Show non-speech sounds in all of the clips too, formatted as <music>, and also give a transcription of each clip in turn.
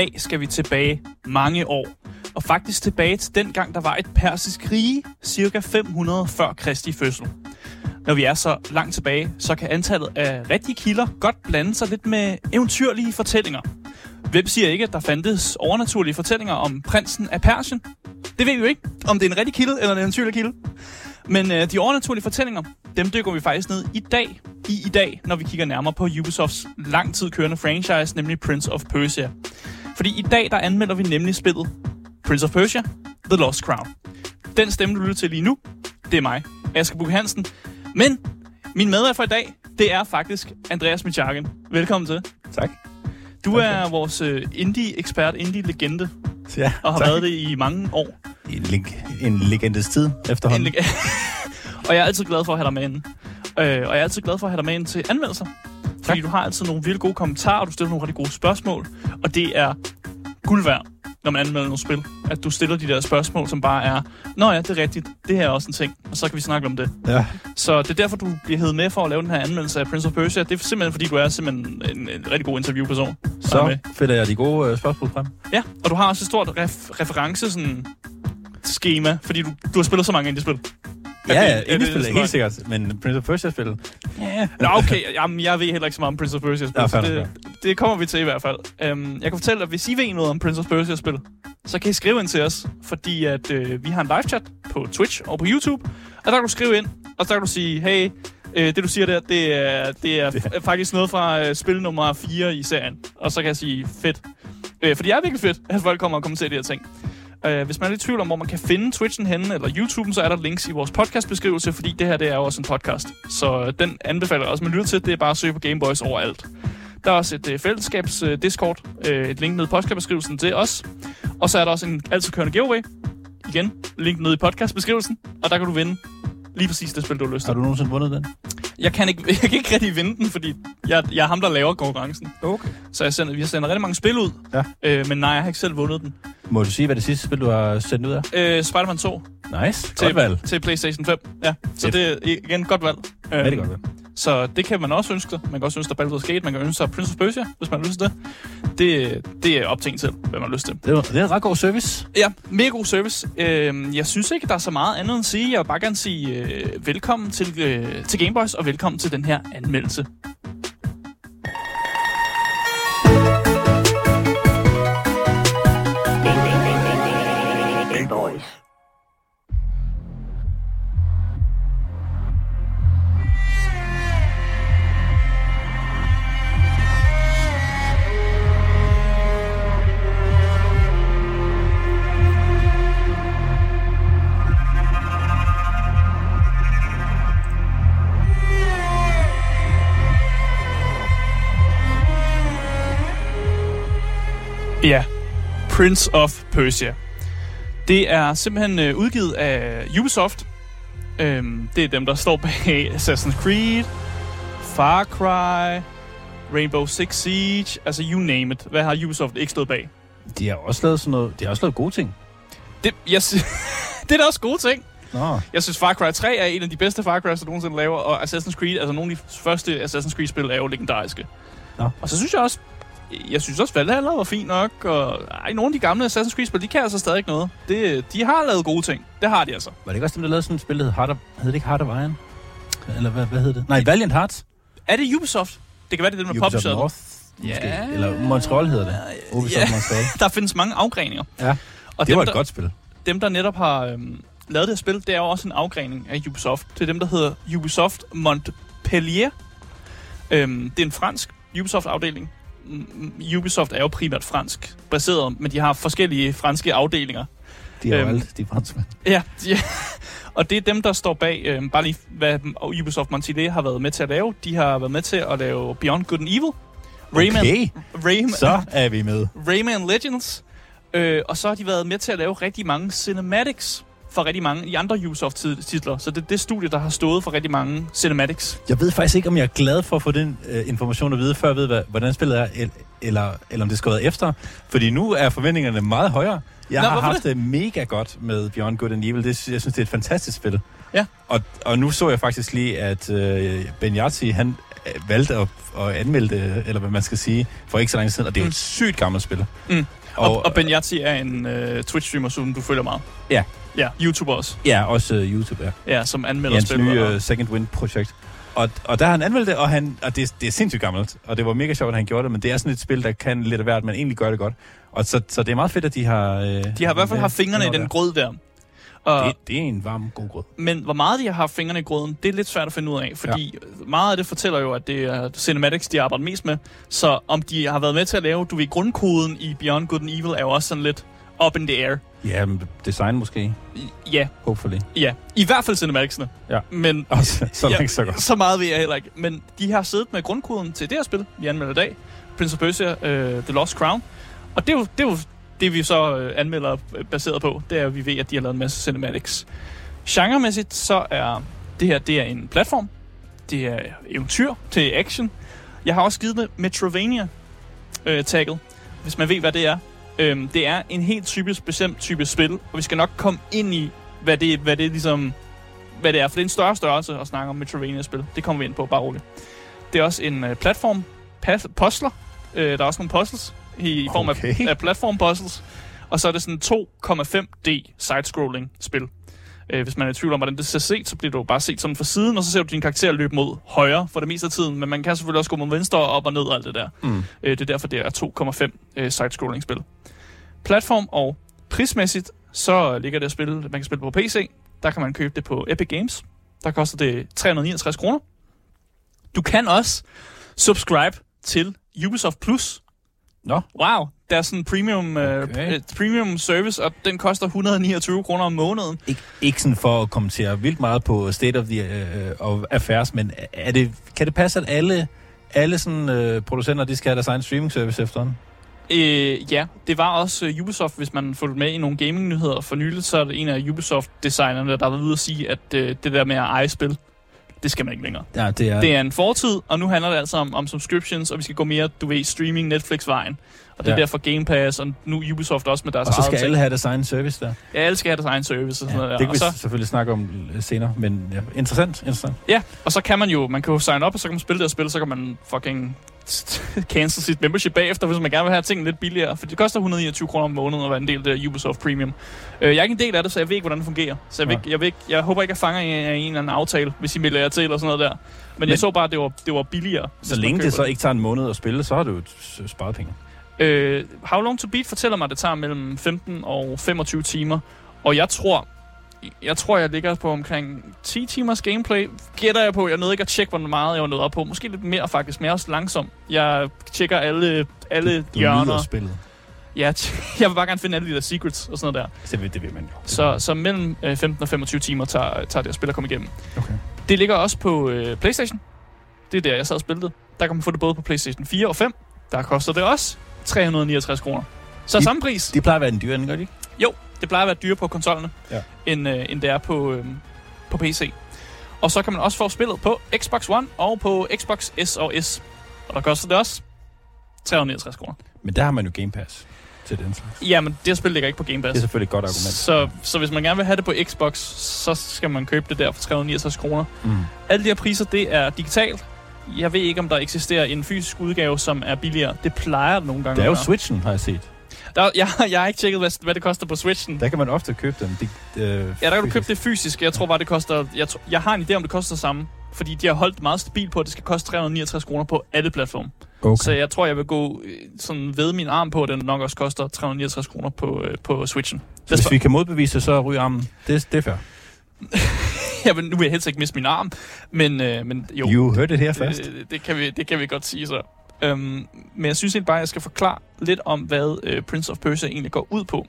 Dag skal vi tilbage mange år. Og faktisk tilbage til den gang, der var et persisk rige, cirka 500 før Kristi fødsel. Når vi er så langt tilbage, så kan antallet af rigtige kilder godt blande sig lidt med eventyrlige fortællinger. Hvem siger ikke, at der fandtes overnaturlige fortællinger om prinsen af Persien? Det ved vi jo ikke, om det er en rigtig kilde eller en eventyrlig kilde. Men øh, de overnaturlige fortællinger, dem dykker vi faktisk ned i dag, i i dag, når vi kigger nærmere på Ubisofts lang tid kørende franchise, nemlig Prince of Persia. Fordi i dag, der anmelder vi nemlig spillet Prince of Persia, The Lost Crown. Den stemme, du lytter til lige nu, det er mig, Asger Bugge Hansen. Men min medvært for i dag, det er faktisk Andreas Michagen. Velkommen til. Tak. Du er vores øh, indie-ekspert, indie-legende, Ja, og har tak. været det i mange år. En, leg- en legendes tid efterhånden. En leg- <laughs> og jeg er altid glad for at have dig med ind. Øh, og jeg er altid glad for at have dig med ind til anmeldelser. Fordi du har altid nogle virkelig gode kommentarer, og du stiller nogle rigtig gode spørgsmål. Og det er guld værd, når man anmelder nogle spil. At du stiller de der spørgsmål, som bare er, Nå ja, det er rigtigt, det her er også en ting, og så kan vi snakke om det. Ja. Så det er derfor, du bliver hævet med for at lave den her anmeldelse af Prince of Persia. Det er simpelthen, fordi du er simpelthen en, en rigtig god interviewperson. er Så finder jeg de gode øh, spørgsmål frem. Ja, og du har også et stort ref- reference sådan, schema, fordi du, du har spillet så mange indie-spil. Ja, ja, det- det indespil smart? helt sikkert, men Prince of Persia-spil, ja. Nå, okay. Jamen, jeg ved heller ikke så meget om Prince of Persia-spil, Ja, det, det kommer vi til i hvert fald. Um, jeg kan fortælle, at hvis I ved noget om Prince of Persia-spil, så kan I skrive ind til os, fordi at øh, vi har en live-chat på Twitch og på YouTube, og der kan du skrive ind, og så kan du sige, hey, øh, det du siger der, det er, det er <laughs> f- faktisk noget fra øh, spil nummer 4 i serien. Og så kan jeg sige, fedt. Øh, for det er virkelig fedt, at folk kommer og kommenterer de her ting. Øh, hvis man er lidt i tvivl om, hvor man kan finde Twitchen henne, eller YouTube'en, så er der links i vores podcastbeskrivelse, fordi det her det er jo også en podcast. Så øh, den anbefaler jeg også, man lytter til. Det er bare at søge på Gameboys overalt. Der er også et øh, fællesskabs-discord, øh, Discord, øh, et link nede i podcastbeskrivelsen til os. Og så er der også en altid kørende giveaway. Igen, link nede i podcastbeskrivelsen. Og der kan du vinde lige præcis det spil, du har lyst til. Har du nogensinde vundet den? Jeg kan ikke, <laughs> jeg kan ikke rigtig vinde den, fordi jeg, jeg er ham, der laver konkurrencen. Okay. Så jeg sender, vi har sendt rigtig mange spil ud. Ja. Øh, men nej, jeg har ikke selv vundet den. Må du sige, hvad det sidste spil, du har sendt ud af? Øh, Spider-Man 2 Nice. til, Godt valg. til PlayStation 5. Ja, så det er igen godt valg. Øh, Rigtig godt valg. Så det kan man også ønske sig. Man kan også ønske sig Baldur's Gate, man kan ønske sig Prince of Persia, hvis man har lyst til det. Det, det er op til en selv, hvad man har lyst til. Det er, det er en ret god service. Ja, mega god service. Øh, jeg synes ikke, der er så meget andet end at sige. Jeg vil bare gerne sige øh, velkommen til, øh, til Gameboys, og velkommen til den her anmeldelse. Prince of Persia. Det er simpelthen øh, udgivet af Ubisoft. Øhm, det er dem, der står bag <laughs> Assassin's Creed, Far Cry, Rainbow Six Siege, altså you name it. Hvad har Ubisoft ikke stået bag? De har også lavet sådan noget, de har også lavet gode ting. Det, jeg, <laughs> det er da også gode ting. Nå. Jeg synes, Far Cry 3 er en af de bedste Far Cry's, der nogensinde laver, og Assassin's Creed, altså nogle af de første Assassin's Creed-spil er jo legendariske. Nå. Og så synes jeg også, jeg synes også, Valhalla var fint nok, og ej, nogle af de gamle Assassin's Creed-spil, de kan altså stadig noget. Det, de har lavet gode ting. Det har de altså. Var det ikke også dem, der lavede sådan et spil, der hed Heart of, hed det ikke Heart of Iron? Eller hvad, hvad hed det? Nej, Valiant Hearts. Er det Ubisoft? Det kan være, det er dem, der Ubisoft publisher. North, måske. Ja. Eller Montreal hedder det. Ubisoft Ja. Montreal. <laughs> Der findes mange afgreninger. Ja, Og det dem, var et der, godt spil. dem, der netop har øhm, lavet det her spil, det er jo også en afgrening af Ubisoft. Det er dem, der hedder Ubisoft Montpellier. Øhm, det er en fransk Ubisoft-afdeling. Mm, Ubisoft er jo primært fransk baseret, men de har forskellige franske afdelinger. De er jo Øhm. alt, de franskmænd. Ja, de, og det er dem, der står bag, øhm, bare lige hvad Ubisoft Montpellier har været med til at lave. De har været med til at lave Beyond Good and Evil, Rayman, Okay, Rayman, så er vi med. Rayman Legends. Øh, og så har de været med til at lave rigtig mange cinematics for rigtig mange i andre Ubisoft-titler. Så det er det studie, der har stået for rigtig mange cinematics. Jeg ved faktisk ikke, om jeg er glad for at få den øh, information at vide, før jeg ved, hvad, hvordan spillet er, el- eller, eller om det skal være efter. Fordi nu er forventningerne meget højere. Jeg Nå, har haft det? mega godt med Beyond Good and Evil. Det, jeg synes, det er et fantastisk spil. Ja. Og, og nu så jeg faktisk lige, at øh, Ben Yatzy, han øh, valgte at, at anmelde det, eller hvad man skal sige, for ikke så lang tid siden. Og det er jo Mm. et sygt gammelt spil. Mm. Og, og, og Ben Yatzy er en uh, Twitch-streamer, som du følger meget. Ja. Ja, YouTuber også. Ja, også uh, YouTube, ja. Ja, som anmelder hans spil. nye uh, Second Wind-projekt. Og, og der har han anmeldt det, og, han, og det, det er sindssygt gammelt, og det var mega sjovt, at han gjorde det, men det er sådan et spil, der kan lidt af hvert, men egentlig gør det godt. Og så, så det er meget fedt, at de har... Øh, De har i hvert fald haft fingrene i den grød der. Og, Det, det er en varm, god grød. Men hvor meget de har haft fingrene i grøden, det er lidt svært at finde ud af, fordi ja. meget af det fortæller jo, at det er Cinematics, de arbejder mest med. Så om de har været med til at lave, du ved, grundkoden i Beyond Good and Evil er jo også sådan lidt up in the air. Ja, design måske, Ja, hopefully. ja. I hvert fald Cinematics'ene. Ja. Men <laughs> Også, så Ja, langt så godt. så meget ved jeg heller ikke. Men de har siddet med grundkoden til det her spil, vi anmelder i dag. Prince of Persia, uh, The Lost Crown. Og det er jo det, er jo det vi så uh, anmelder øh, baseret på. Det er, at vi ved, at de har lavet en masse cinematics. Genremæssigt, så er det her det er en platform. Det er eventyr til action. Jeg har også givet det Metrovania-tagget, hvis man ved, hvad det er. Øhm, det er en helt typisk bestemt type spil, og vi skal nok komme ind i, hvad det, hvad det ligesom hvad det er, for det er en større størrelse at snakke om Metroidvania-spil. Det kommer vi ind på, bare roligt. Det er også en uh, platform puzzler. Uh, der er også nogle puzzles i, i form af, Okay. af platform puzzles. Og så er det sådan 2,5D side-scrolling spil. Uh, hvis man er i tvivl om, hvordan det ser set, så bliver du bare set sådan fra siden, og så ser du din karakter løbe mod højre for det meste af tiden. Men man kan selvfølgelig også gå mod venstre og op og ned og alt det der. Mm. Uh, det er derfor, det er 2,5 uh, side-scrolling spil. Platform og prismæssigt, så ligger det at spille, man kan spille på PC. Der kan man købe det på Epic Games. Der koster det 369 kroner. Du kan også subscribe til Ubisoft Plus. Nå. Wow, der er sådan en premium, okay. Okay. uh, premium service, og den koster 129 kroner om måneden. Ikke, ikke sådan for at kommentere vildt meget på State of the uh, of Affairs, men er det, kan det passe, at alle, alle sådan, uh, producenter de skal have deres egen streaming service efterhånden? Øh, ja, det var også uh, Ubisoft, hvis man fulgte med i nogle gaming-nyheder for nyligt, så er det en af Ubisoft-designerne, der været ude at sige, at uh, det der med at eje spil, det skal man ikke længere. Ja, det er... Det er en fortid, og nu handler det altså om, om subscriptions, og vi skal gå mere, du ved, streaming, Netflix-vejen. Og det er Ja. derfor Game Pass, og nu Ubisoft også med deres og så skal alle have deres egen service der. Ja, alle skal have deres egen service og sådan Ja, noget. det der. kan Og vi så, selvfølgelig snakke om senere, men ja, interessant, interessant. ja, og så kan man jo, man kan jo sign up, og så kan man spille det og spille, så kan man fucking <laughs> cancel sit membership bagefter, hvis man gerne vil have tingene lidt billigere. For det koster 129 kroner om måneden at være en del af Ubisoft Premium. Øh, jeg er ikke en del af det, så jeg ved ikke, hvordan det fungerer. Så jeg, Nej. ikke- jeg, ved, ikke- jeg håber ikke, jeg fanger en, en eller anden aftale, hvis I melder jer til eller sådan noget der. Men, Men jeg så bare, at det var, det var billigere. Så længe det så ikke tager en måned at spille, så har du jo sparet penge. Øh, How Long To Beat fortæller mig, at det tager mellem 15 og 25 timer. Og jeg tror, jeg tror, jeg ligger på omkring 10 timers gameplay. Gætter jeg på. Jeg nåede ikke at tjekke, hvor meget jeg var nået op på. Måske lidt mere faktisk, men jeg er også langsom. Jeg tjekker alle, alle Du hjørner. nyder spillet. Ja, <laughs> jeg vil bare gerne finde alle de der secrets og sådan noget der. Så det, det vil man jo. Så, så mellem øh, 15 og 25 timer tager, tager det at spille at komme igennem. Okay. Det ligger også på øh, Playstation. Det er der, jeg sad og spillede. Der kan man få det både på Playstation 4 og 5. Der koster det også 369 kroner. Så De- samme pris. De plejer at være den dyre, gør de ikke? Det plejer at være dyre på konsollerne, Ja. end, øh, end det er på, øh, på PC. Og så kan man også få spillet på Xbox One og på Xbox S og S. Og der koster det også 369 kroner. Men der har man jo Game Pass til den slags. Jamen, det her spil ligger ikke på Game Pass. Det er selvfølgelig et godt argument. Så, så hvis man gerne vil have det på Xbox, så skal man købe det der for 369 kroner. Mm. Alle de her priser, det er digitalt. Jeg ved ikke, om der eksisterer en fysisk udgave, som er billigere. Det plejer det nogle gange Det er jo. Switchen, har jeg set. Der, jeg, <laughs> jeg har ikke tjekket, hvad, hvad det koster på Switchen. Der kan man ofte købe dem. De, øh, Ja, der kan du købe det fysisk. Jeg tror bare, det koster... Jeg, jeg har en idé om, det koster samme. Fordi de har holdt meget stabilt på, at det skal koste 369 kroner på alle platforme. Okay. Så jeg tror, jeg vil gå øh, sådan ved min arm på, at den nok også koster 369 kroner på, øh, på Switchen. Så hvis vi kan modbevise det, så ryger armen. Det, det er fair. <laughs> jeg vil, nu vil jeg helst ikke miste min arm, men, øh, men jo. You heard it her først. Det, det, kan vi, det kan vi godt sige så. Øhm, men jeg synes egentlig bare, at jeg skal forklare lidt om, hvad øh, Prince of Persia egentlig går ud på.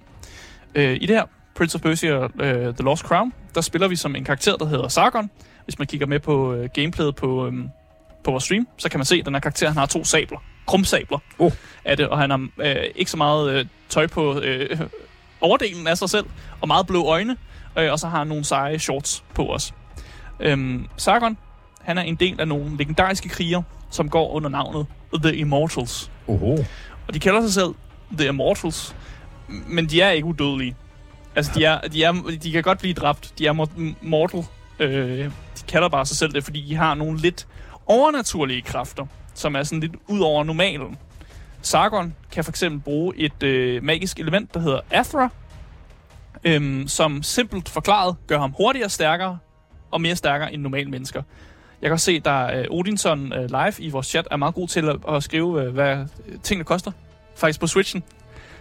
Øh, I det her Prince of Persia øh, The Lost Crown, der spiller vi som en karakter, der hedder Sargon. Hvis man kigger med på øh, gameplayet på, øh, på vores stream, så kan man se, at den her karakter han har to sabler. krumsabler Oh. af det, og han har øh, ikke så meget øh, tøj på øh, <laughs> overdelen af sig selv, og meget blå øjne, øh, og så har han nogle seje shorts på os. Øhm, Sargon, han er en del af nogle legendariske kriger, som går under navnet The Immortals. Oho. Og de kalder sig selv The Immortals, men de er ikke udødelige. Altså, de, er, de, er, de kan godt blive dræbt. De er mor- mortal. Øh, de kalder bare sig selv det, fordi de har nogle lidt overnaturlige kræfter, som er sådan lidt ud over normalen. Sargon kan for eksempel bruge et øh, magisk element, der hedder Athra, øhm, som simpelt forklaret gør ham hurtigere, stærkere og mere stærkere end normale mennesker. Jeg kan også se, at øh, Odinson øh, live i vores chat er meget god til at, at skrive, øh, hvad tingene koster. Faktisk på Switchen.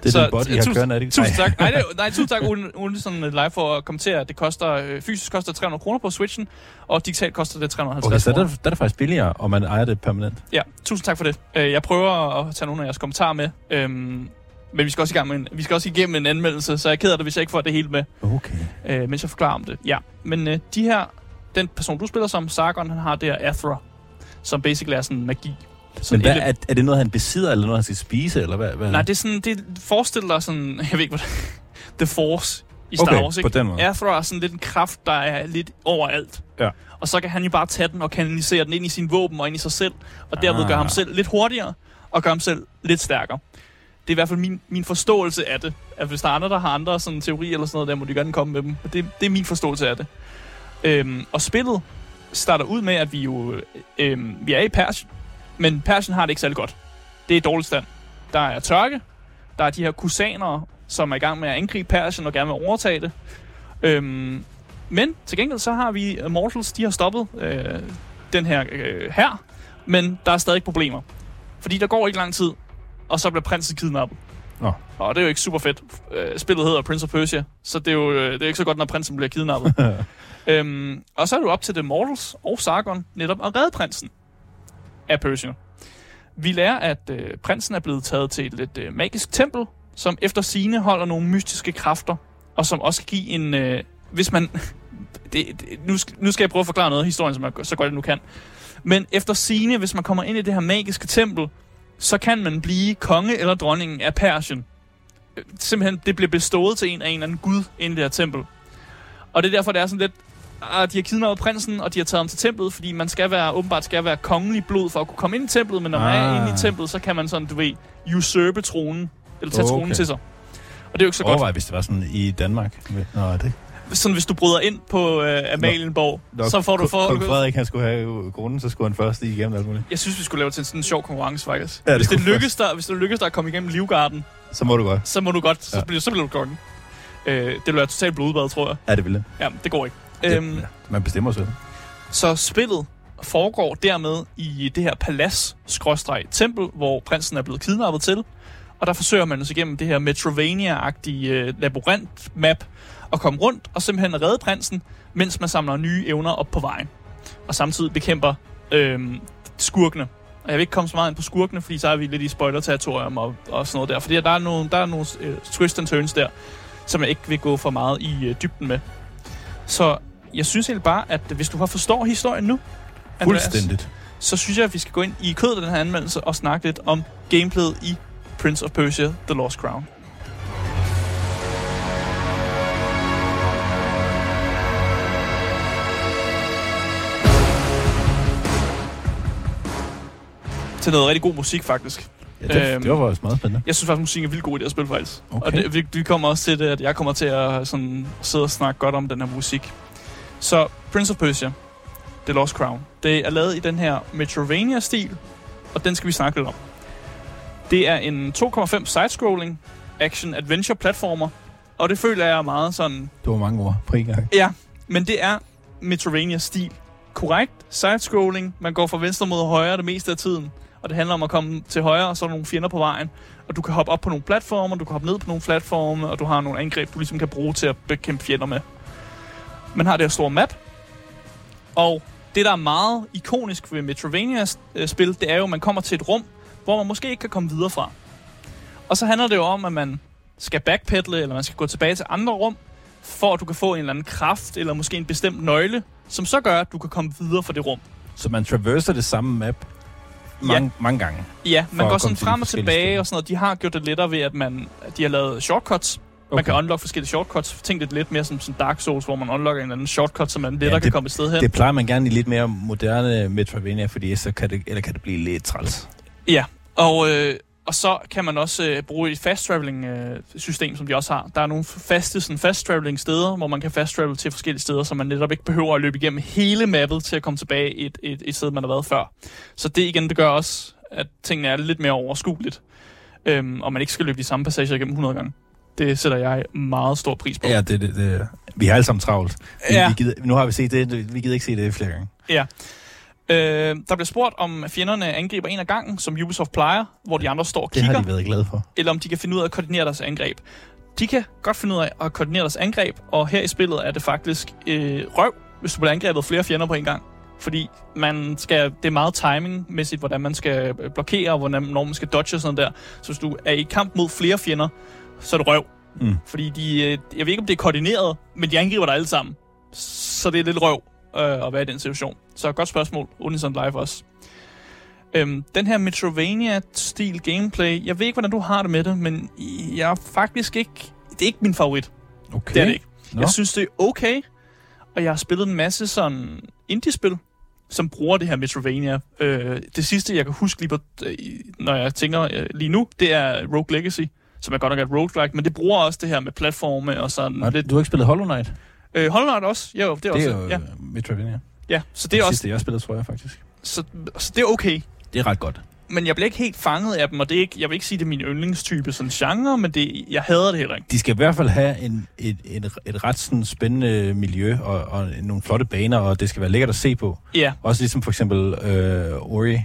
Det er Så, I øh, har tusind- kørende, er det? Tusind tak. Nej, det, <laughs> nej tusind tak, Olsen øh, live for at kommentere. Det koster, øh, fysisk koster 300 kroner på Switchen, og digitalt koster det 350 Okay, så der, der er det faktisk billigere, og man ejer det permanent. Ja, tusind tak for det. Øh, Jeg prøver at tage nogle af jeres kommentarer med. Øhm, men vi skal også i gang med en, vi skal også igennem en anmeldelse, så jeg er ked af det, hvis jeg ikke får det hele med, Okay. øh, mens jeg forklarer om det. Ja, men øh, de her, den person du spiller som, Sargon, han har det her Athra, som basically er sådan magi. Sådan Men hvad, er, er det noget, han besidder, eller noget, han skal spise, eller hvad? hvad? Nej, det er sådan, det forestiller dig sådan, <laughs> jeg ved ikke, hvad The Force i Star Okay, Wars, på ikke? den måde. Athra er sådan lidt en kraft, der er lidt overalt. Ja. Og så kan han jo bare tage den og kanalisere den ind i sin våben og ind i sig selv, og derved Ah. gøre ham selv lidt hurtigere, og gøre ham selv lidt stærkere. Det er i hvert fald min, min forståelse af det. At hvis der er andre, der har andre sådan teorier eller sådan noget, der må de gerne komme med dem. Det, det er min forståelse af det. Øhm, og spillet starter ud med, at vi jo øhm, vi er i Persien, men Persien har det ikke særlig godt. Det er dårlig stand. Der er tørke, der er de her kusaner, som er i gang med at angribe Persien og gerne vil overtage det. Øhm, men til gengæld så har vi Mortals, de har stoppet øh, den her øh, her, men der er stadig problemer. Fordi der går ikke lang tid, og så bliver prinsen kidnappet. Nå. Og det er jo ikke super fedt. Øh, Spillet hedder Prince of Persia, så det er jo øh, det er ikke så godt, når prinsen bliver kidnappet. <laughs> øhm, og så er jo op til The Mortals og Sargon netop at redde prinsen af Persia. Vi lærer, at øh, prinsen er blevet taget til et lidt øh, magisk tempel, som efter sine holder nogle mystiske kræfter, og som også kan give en... Øh, hvis man... <laughs> det, det, nu, skal, nu skal jeg prøve at forklare noget af historien, som jeg, så godt jeg nu kan. Men efter sine, hvis man kommer ind i det her magiske tempel, så kan man blive konge eller dronningen af Persien. Øh, Simpelthen, det bliver bestået til en af en eller anden gud i det her tempel. Og det er derfor, det er sådan lidt... Ah, de har kidnappet prinsen, og de har taget ham til templet, fordi man skal være, åbenbart skal være kongelig blod for at kunne komme ind i templet, men når man er Ah. inde i templet, så kan man sådan, du ved, usurpe tronen, eller tage Okay. tronen til sig. Og det er jo ikke så godt. Overvej, hvis det var sådan i Danmark. Nå, det... Sådan, hvis du bryder ind på øh, Amalienborg, Nå, så får du... For, Kong Frederik, han skulle have grunden, så skulle han først lige igennem alt muligt. jeg synes, vi skulle lave til sådan en sjov konkurrence, faktisk. Ja, det hvis, det lykkes dig, hvis det lykkes dig at komme igennem Livgarden, Så må du godt. så må du godt, så, Ja. bliver, så bliver du kongen. Øh, det vil være totalt blodbad, tror jeg. Ja, det ville. Ja, det går ikke. det Øhm, ja. Man bestemmer selv. Så spillet foregår dermed i det her palads-tempel, hvor prinsen er blevet kidnappet til. Og der forsøger man sig igennem det her Metrovania-agtige øh, labyrint-map at komme rundt og simpelthen redde prinsen, mens man samler nye evner op på vejen. Og samtidig bekæmper øh, skurkene. Og jeg vil ikke komme så meget ind på skurkene, fordi så er vi lidt i spoiler-territorium og, og sådan noget der. Fordi der er nogle, der er nogle øh, twists and turns der, som jeg ikke vil gå for meget i øh, dybden med. Så jeg synes egentlig bare, at hvis du har forstår historien nu, Andreas, Fuldstændigt. så synes jeg, at vi skal gå ind i kødet af den her anmeldelse og snakke lidt om gameplayet i Prince of Persia The Lost Crown. Til noget rigtig god musik, faktisk. Ja, det, Øhm, det var faktisk meget spændende. Jeg synes faktisk, musikken er vildt god i det her spil, faktisk. Okay. Og det, vi, vi kommer også til det, at jeg kommer til at sådan, sidde og snakke godt om den her musik. Så Prince of Persia, The Lost Crown, det er lavet i den her Metrovania-stil, og den skal vi snakke lidt om. Det er en 2,5 sidescrolling action-adventure-platformer, og det føler jeg er meget sådan... Det var mange ord på en gang. Ja, men det er Metrovania-stil. Korrekt, sidescrolling, man går fra venstre mod højre det meste af tiden, og det handler om at komme til højre, og så er der nogle fjender på vejen, og du kan hoppe op på nogle platforme, du kan hoppe ned på nogle platforme, og du har nogle angreb, du ligesom kan bruge til at bekæmpe fjender med. Man har det her store map, og det, der er meget ikonisk ved Metrovania-spil, øh, det er jo, at man kommer til et rum, hvor man måske ikke kan komme videre fra. Og så handler det jo om, at man skal backpedale, eller man skal gå tilbage til andre rum, for at du kan få en eller anden kraft, eller måske en bestemt nøgle, som så gør, at du kan komme videre fra det rum. Så man traverser det samme map mange, mange gange. Ja, man går sådan frem og tilbage steder. og sådan noget. De har gjort det lettere ved, at man, de har lavet shortcuts. Man Okay. kan unlock forskellige shortcuts. Tænk det lidt mere som, som Dark Souls, hvor man unlocker en eller anden shortcut, så man lettere det- kan komme et sted hen. Det plejer man gerne i lidt mere moderne Metroidvania, fordi så kan det, eller kan det blive lidt træls. Ja, og, øh, og så kan man også øh, bruge et fast traveling øh, system, som de også har. Der er nogle faste sådan fast traveling steder, hvor man kan fast travel til forskellige steder, så man netop ikke behøver at løbe igennem hele mappet til at komme tilbage et, et, et sted, man har været før. Så det igen, det gør også, at tingene er lidt mere overskueligt. Øhm, og man ikke skal løbe de samme passager igennem 100 gange. Det sætter jeg meget stor pris på. Ja, det, det, det, vi har alle sammen travlt. Vi, Ja. vi gider, nu har vi set det, vi gider ikke se det flere gange. Ja. Øh, der bliver spurgt, om fjenderne angriber en af gangen, som Ubisoft plejer, hvor de andre står og Det kigger. har de været glade for. eller om de kan finde ud af at koordinere deres angreb. De kan godt finde ud af at koordinere deres angreb, og her i spillet er det faktisk øh, røv, hvis du bliver angrebet flere fjender på en gang. Fordi man skal, det er meget timingmæssigt, hvordan man skal øh, blokere, og hvordan, når man skal dodge og sådan der. Så hvis du er i kamp mod flere fjender, så er det røv. Mm. Fordi de, øh, jeg ved ikke, om det er koordineret, men de angriber dig alle sammen. Så det er lidt røv øh, at være i den situation. Så godt spørgsmål, Unison Live også. Øhm, den her Metrovania-stil gameplay, jeg ved ikke, hvordan du har det med det, men jeg er faktisk ikke... Det er ikke min favorit. Okay. Det er det ikke. Nå. Jeg synes, det er okay, og jeg har spillet en masse sådan indie-spil, som bruger det her Metrovania. Øh, det sidste, jeg kan huske lige på, øh, når jeg tænker øh, lige nu, det er Rogue Legacy, som er godt nok et roguelike, men det bruger også det her med platforme og sådan Nå, lidt... Du har ikke spillet Hollow Knight? Øh, Hollow også, jo, det er, Det også, er jo ja. Metroidvania. ja, så det Det er også, sidste, jeg har spillet, tror jeg faktisk. så, så det er okay. Det er ret godt. Men jeg bliver ikke helt fanget af dem, og det er ikke, jeg vil ikke sige, det er min yndlingstype sådan genre, men det, jeg hader det heller ikke. De skal i hvert fald have en, et, et, et ret sådan spændende miljø og, og nogle flotte baner, og det skal være lækkert at se på. Ja, Også ligesom for eksempel øh, Ori.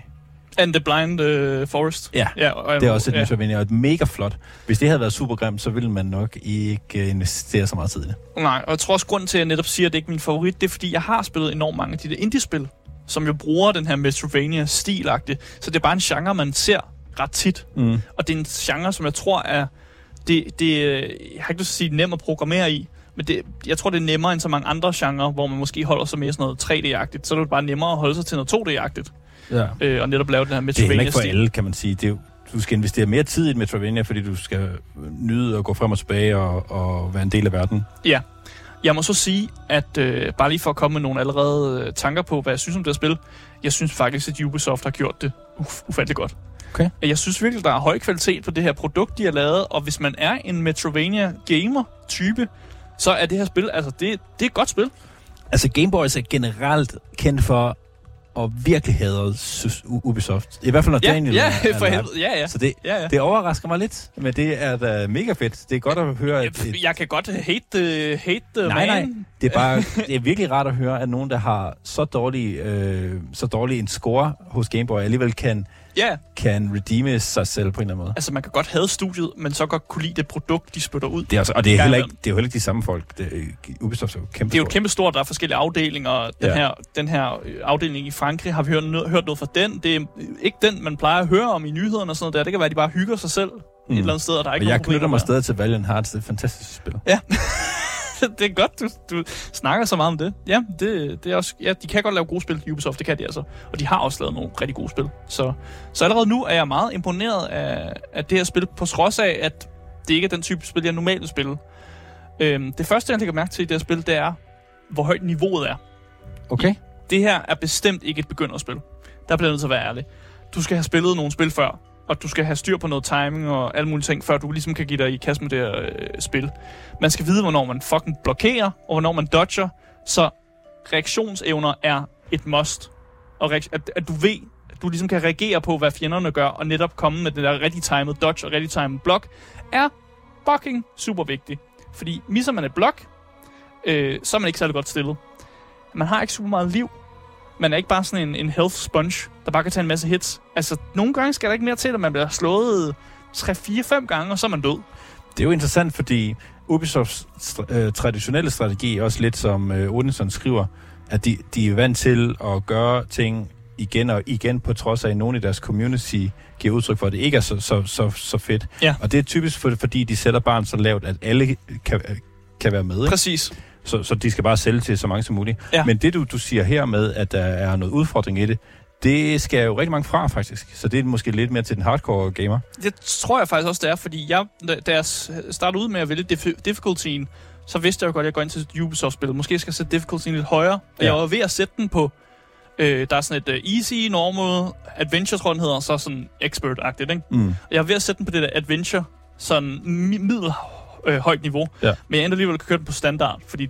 And the Blind uh, Forest. Ja, ja og, Det er også et ja. Metroidvania, og et mega flot. Hvis det havde været super grimt, så ville man nok ikke øh, investere så meget tid i det. Nej, og jeg tror også, grunden til, at jeg netop siger, at det ikke er min favorit, det er, fordi jeg har spillet enormt mange af de der indie-spil, som jo bruger den her Metrovania-stilagtigt. Så det er bare en genre, man ser ret tit. Mm. Og det er en genre, som jeg tror er... Det, det, øh, jeg har ikke lyst til at sige nem at programmere i, men det, jeg tror, det er nemmere end så mange andre genrer, hvor man måske holder sig mere sådan noget 3D-agtigt. Så er det bare nemmere at holde sig til noget 2D-agtigt, Ja. øh, og netop lave den her Det er ikke for alle, kan man sige. Det er jo, du skal investere mere tid i et Metrovania, fordi du skal nyde at gå frem og tilbage og, og være en del af verden. Ja. Jeg må så sige, at øh, bare lige for at komme med nogle allerede øh, tanker på, hvad jeg synes om det her spil, jeg synes faktisk, at Ubisoft har gjort det uf- ufattelig godt. Okay. Jeg synes virkelig, der er høj kvalitet på det her produkt, de har lavet, og hvis man er en Metrovania-gamer-type, så er det her spil, altså det, det er et godt spil. Altså, Game Boys er generelt kendt for at virkelig hade synes, U- Ubisoft. I hvert fald, når Ja, Daniel ja, er, er for helvede. Ja, ja. Så det, ja, ja. det overrasker mig lidt, men det er da mega fedt. Det er godt at høre, at... Jeg, jeg kan godt hate the, hate the Nej, nej. man. Det er bare det er virkelig rart at høre, at nogen, der har så dårlig, øh, så dårlig en score hos Game Boy, alligevel kan, Ja, kan redeeme sig selv på en eller anden måde. altså man kan godt have studiet, men så godt kunne lide det produkt, de spytter ud. Det er også, og det er, Ja, heller ja. ikke, det er jo heller ikke de samme folk. Det, er- Ubisoft er jo kæmpe Det er jo kæmpe stort, der er forskellige afdelinger, den, Ja. her, den her øh, afdeling i Frankrig, har vi hørt, hørt noget fra den. Det er øh, ikke den, man plejer at høre om i nyhederne og sådan noget der. Det kan være, at de bare hygger sig selv mm. et eller andet sted, og der er ikke jeg knytter mig der. stadig til Valiant Hearts. Det er et fantastisk spil. <laughs> <laughs> det er godt, du, du snakker så meget om det. Ja, det, det er også, ja, de kan godt lave gode spil, Ubisoft, det kan de altså. Og de har også lavet nogle rigtig gode spil. Så, så allerede nu er jeg meget imponeret af, af det her spil, på trods af, at det ikke er den type spil, jeg normalt vil spille. Øhm, det første, jeg lægger mærke til i det her spil, det er, hvor højt niveauet er. Okay. det her er bestemt ikke et begynderspil. Der bliver nødt til at være ærlig. Du skal have spillet nogle spil før, og du skal have styr på noget timing og alle mulige ting, før du ligesom kan give dig i kast med det her øh, spil. Man skal vide, hvornår man fucking blokerer, og hvornår man dodger, så reaktionsevner er et must. Og reak- at, at du ved, at du ligesom kan reagere på, hvad fjenderne gør, og netop komme med den der rigtig timet dodge og rigtig timet block, er fucking super vigtigt. Fordi misser man et blok, øh, så er man ikke særlig godt stillet. Man har ikke super meget liv, man er ikke bare sådan en, en health sponge, der bare kan tage en masse hits. Altså, nogle gange skal der ikke mere til, at man bliver slået 3-4-5 gange, og så er man død. Det er jo interessant, fordi Ubisofts øh, traditionelle strategi, også lidt som øh, Odinson skriver, at de, de er vant til at gøre ting igen og igen, på trods af, at nogen i deres community giver udtryk for, at det ikke er så, så, så, så fedt. Ja. Og det er typisk, for, fordi de sætter barn så lavt, at alle kan, kan være med. Ikke? Præcis. Så, så de skal bare sælge til så mange som muligt. Ja. Men det, du, du siger her med, at der er noget udfordring i det, Det skal jo rigtig mange fra, faktisk. Så det er måske lidt mere til den hardcore gamer. Det tror jeg faktisk også, det er, fordi jeg, da jeg startede ud med at vælge dif- difficultyen, så vidste jeg jo godt, at jeg går ind til et Ubisoft-spil. Måske skal jeg sætte difficultyen lidt højere. Og Ja. jeg var ved at sætte den på... Øh, der er sådan et uh, easy, normal, adventure, tror den hedder, så sådan expert-agtigt, ikke? Mm. Jeg er ved at sætte den på det der adventure, sådan mi- middel øh, højt niveau. Ja. Men jeg endte alligevel at køre den på standard, fordi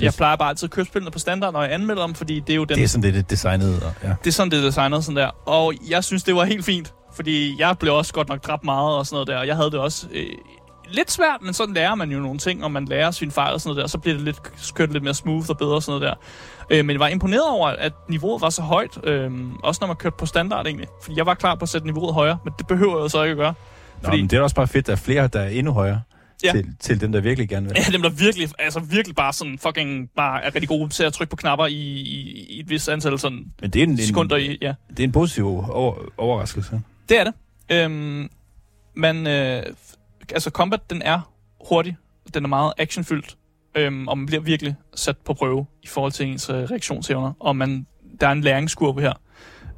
jeg plejer bare altid at køre spillene på standard, når jeg anmelder dem, fordi det er jo den Det er sådan lidt et designet. Og, ja. det er sådan, det er designet sådan der. Og jeg synes, det var helt fint. Fordi jeg blev også godt nok dræbt meget og sådan noget der. Og jeg havde det også øh, lidt svært, men sådan lærer man jo nogle ting, og man lærer sine fejl og sådan noget der. Og så bliver det lidt, kørt det lidt mere smooth og bedre og sådan noget der. Øh, men jeg var imponeret over, at niveauet var så højt. Øh, også når man kørte på standard egentlig. Fordi jeg var klar på at sætte niveauet højere, men det behøver jeg jo så ikke at gøre. Nå, Fordi- men det er også bare fedt, at der er flere, der er endnu højere Ja. til, til dem, der virkelig gerne vil. Ja, dem der virkelig, altså virkelig bare sådan fucking bare er rigtig gode til at trykke på knapper i, i, i et vist antal sådan Men det er en, en, sekunder i, ja. det er en positiv over, overraskelse. Det er det. Øhm, men øh, altså combat, den er hurtig. Den er meget actionfyldt. Øhm, og man bliver virkelig sat på prøve i forhold til ens øh, reaktionsevner. Og man, der er en læringskurve her,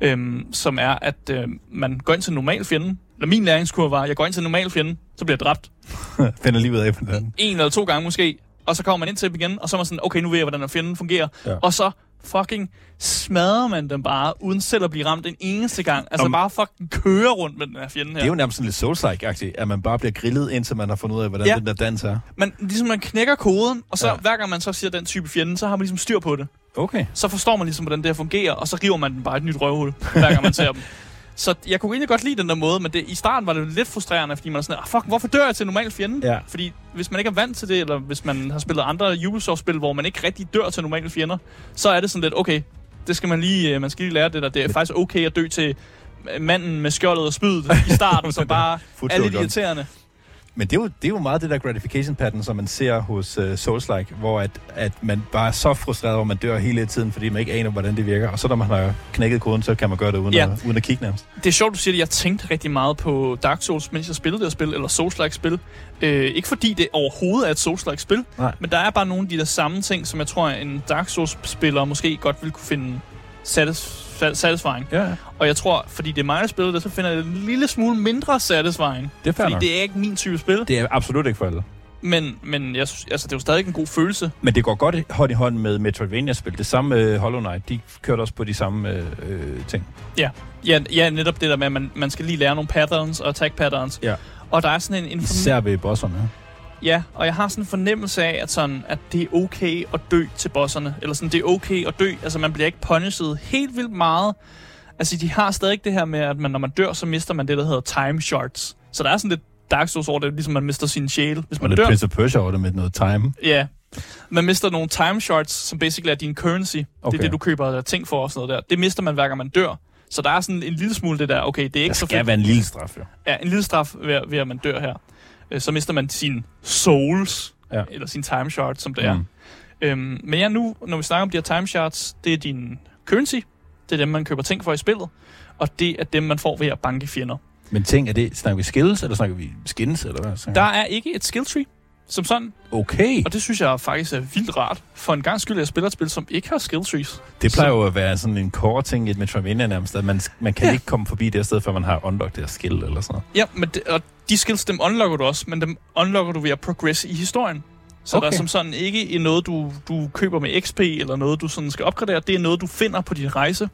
øhm, som er, at øh, man går ind til en normal fjende. Eller min læringskurve var, at jeg går ind til en normal fjende, så bliver jeg dræbt. <laughs> Finder livet af på den. En eller to gange måske. Og så kommer man ind til dem igen, og så er man sådan, okay, nu ved jeg, hvordan den fjenden fungerer. Ja. Og så fucking smadrer man dem bare, uden selv at blive ramt en eneste gang. Altså Om- bare fucking køre rundt med den her fjende her. Det er jo nærmest sådan lidt Souls-like-agtigt, at man bare bliver grillet, indtil man har fundet ud af, hvordan Ja. den der dans er. man, ligesom man knækker koden, og så. Ja. hver gang man så siger den type fjende, så har man ligesom styr på det. Okay. Så forstår man ligesom, hvordan det her fungerer, og så river man den bare et nyt røvhul, hver gang man ser <laughs> dem. Så jeg kunne egentlig godt lide den der måde, men det, i starten var det lidt frustrerende, fordi man er sådan, ah, fuck, hvorfor dør jeg til en normal fjende? Ja. Fordi hvis man ikke er vant til det, eller hvis man har spillet andre Ubisoft-spil, hvor man ikke rigtig dør til normale fjender, så er det sådan lidt, okay, det skal man lige, øh, man skal lige lære det der. Det er faktisk okay at dø til manden med skjoldet og spydet i starten, som <laughs> bare er lidt irriterende. Men det er, jo, det er jo meget det der gratification pattern, som man ser hos uh, Souls-like, hvor at, at man bare er så frustreret at man dør hele tiden, fordi man ikke aner, hvordan det virker. Og så når man har knækket koden, så kan man gøre det uden, Ja. at, uden at kigge nærmest. Det er sjovt, du siger det. Jeg tænkte rigtig meget på Dark Souls, mens jeg spillede det spil, eller Souls-like spil. Øh, ikke fordi det overhovedet er et Souls-like spil, Nej. men der er bare nogle af de der samme ting, som jeg tror, en Dark Souls-spiller måske godt ville kunne finde satis- sa- satisfying. Ja, ja. Og jeg tror, fordi det er mig, der spiller det, så finder jeg det en lille smule mindre satisfying. Det er Fordi nok. det er ikke min type spil, Det er absolut ikke for alle. men, men jeg, synes- altså, det er jo stadig en god følelse. Men det går godt hånd i hånd med Metroidvania-spil. Det samme med Hollow Knight. De kørte også på de samme øh, øh, ting. Ja, ja, netop det der med, at man, man skal lige lære nogle patterns og attack patterns. Ja. Og der er sådan en, en Især ved bosserne. Ja, og jeg har sådan en fornemmelse af, at, sådan, at det er okay at dø til bosserne. Eller sådan, det er okay at dø. Altså, man bliver ikke punished helt vildt meget. Altså, de har stadig det her med, at man, når man dør, så mister man det, der hedder time shards. Så der er sådan lidt Dark Souls over det, ligesom man mister sin sjæl, hvis Og man lidt dør. Prince of Persia over det med noget time. Ja. Man mister nogle time shards, som basically er din currency. Okay. Det er det, du køber ting for og sådan noget der. Det mister man hver gang man dør. Så der er sådan en lille smule det der, okay, det er ikke Der så skal fedt. være en lille straf, jo. Ja, en lille straf ved, ved at man dør her. Øh, Så mister man sin souls, Ja. eller sin time shard, som det er. Mm. Øhm, men ja, nu, når vi snakker om de her time shards, det er din currency. Det er dem, man køber ting for i spillet. Og det er dem, man får ved at banke fjender. Men ting, er det, snakker vi skills, eller snakker vi skins, eller hvad? Der er ikke et skill tree, som sådan. Okay. Og det synes jeg faktisk er vildt rart. For en gang skyld, at jeg spiller et spil, som ikke har skill trees. Det plejer jo at være sådan en core ting i et Metroidvania nærmest, at man, man kan Ja. ikke komme forbi det sted, før man har unlocked det her skill eller sådan noget. Ja, men det, og de skills, dem unlocker du også, men dem unlocker du ved at progresse i historien. Så okay. der er som sådan ikke noget, du, du køber med XP, eller noget, du sådan skal opgradere. Det er noget, du finder på din rejse.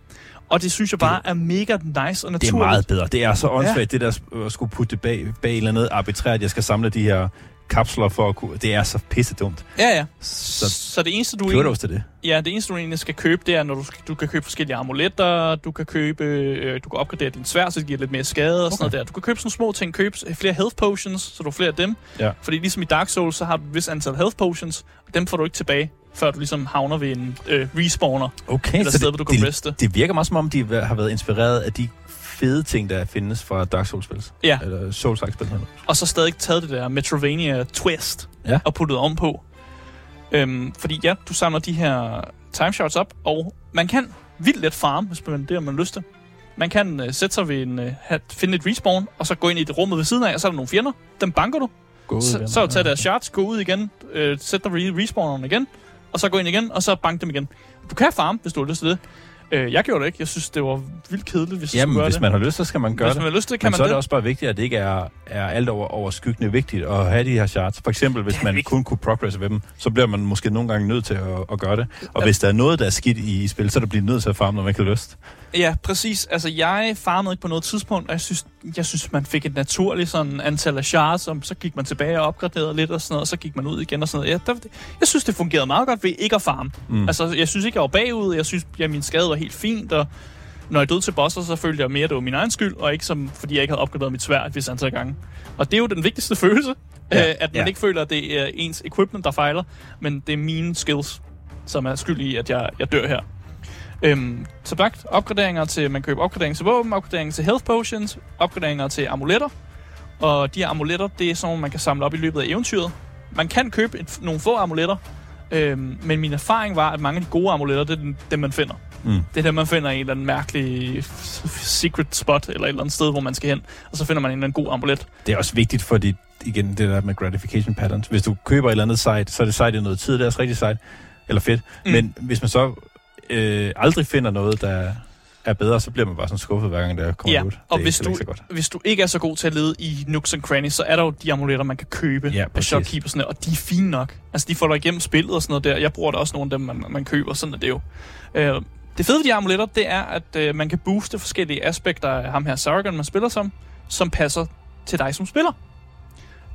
Og det synes jeg bare er mega nice og naturligt. Det er meget bedre. Det er så åndssvagt, ja. det der at skulle putte det bag, bag eller andet arbitrært, jeg skal samle de her kapsler for at kunne... Det er så pisse dumt. Ja, ja. Så Så, det eneste, du kudos til det. Ja, det eneste, du egentlig skal købe, det er, når du, du kan købe forskellige amuletter, du kan købe, øh, du kan opgradere din svær, så det giver lidt mere skade og sådan noget der. Du kan købe sådan små ting, købe flere health potions, så du har flere af dem. Ja. Fordi ligesom i Dark Souls, så har du et vis antal health potions, og dem får du ikke tilbage, før du ligesom havner ved en øh, respawner, Okay, eller så sted, det, hvor du kan det, reste. det virker meget som om, de har været inspireret af de fede ting, der findes fra Dark Souls-spil. Ja. Eller Souls-like-spil. Og så stadig taget det der Metrovania twist Ja. og puttet om på. Øhm, fordi ja, du samler de her timeshots op, og man kan vildt let farm, hvis man det har man lyst til. Man kan øh, sætte sig ved en, øh, finde et respawn, og så gå ind i det rummet ved siden af, og så er der nogle fjender. Dem banker du. Gå Så, så tage deres shots, gå ud igen, øh, sæt dig ved respawneren igen, og så gå ind igen, og så bank dem igen. Du kan farme, hvis du har lyst til det. Øh, jeg gjorde det ikke. Jeg synes, det var vildt kedeligt, hvis Jamen, hvis det. man har lyst, så skal man gøre hvis det. man har lyst det, kan Men man så er det. det også bare vigtigt, at det ikke er, er alt over, overskyggende vigtigt at have de her charts. For eksempel, hvis Det man kun kunne progresse ved dem, så bliver man måske nogle gange nødt til at, at gøre det. Og Ja. hvis der er noget, der er skidt i, i spil, så er det bliver nødt til at farme, når man ikke har lyst. Ja, præcis. Altså, jeg farmede ikke på noget tidspunkt, og jeg synes, jeg synes man fik et naturligt sådan antal af shards, og så gik man tilbage og opgraderede lidt og sådan noget, og så gik man ud igen og sådan noget. Ja, der, jeg synes, det fungerede meget godt ved ikke at farme. Mm. Altså, jeg synes ikke, jeg var bagud. Jeg synes, ja, min skade var helt fint, og når jeg døde til bosser, så følte jeg mere, at det var min egen skyld, og ikke som, fordi jeg ikke havde opgraderet mit svær et vis antal gange. Og det er jo den vigtigste følelse, Ja, ja, at man ja. ikke føler, at det er ens equipment, der fejler, men det er mine skills, som er skyld i, at jeg, jeg dør her. Øhm, som sagt, opgraderinger til, man køber opgraderinger til våben, opgraderinger til health potions, opgraderinger til amuletter. Og de her amuletter, det er sådan nogle, man kan samle op i løbet af eventyret. Man kan købe et, nogle få amuletter, øhm, men min erfaring var, at mange af de gode amuletter, det er den- dem, man finder. Mm. Det er dem, man finder i en eller anden mærkelig secret spot, eller et eller andet sted, hvor man skal hen. Og så finder man en eller anden god amulet. Det er også vigtigt, fordi igen, det der med gratification patterns. Hvis du køber et eller andet site, så er det site noget tid, det er også rigtig site, eller fedt. Mm. Men hvis man så øh, aldrig finder noget, der er bedre, så bliver man bare sådan skuffet, hver gang der kommer Ja, ud. og det hvis er du, godt. hvis du ikke er så god til at lede i nooks and crannies, så er der jo de amuletter, man kan købe Ja, af shopkeepersne, og de er fine nok. Altså, de får dig igennem spillet og sådan noget der. Jeg bruger da også nogle af dem, man, man køber, sådan er det jo. Øh, det fede ved de amuletter, det er, at øh, man kan booste forskellige aspekter af ham her Sargon, man spiller som, som passer til dig som spiller.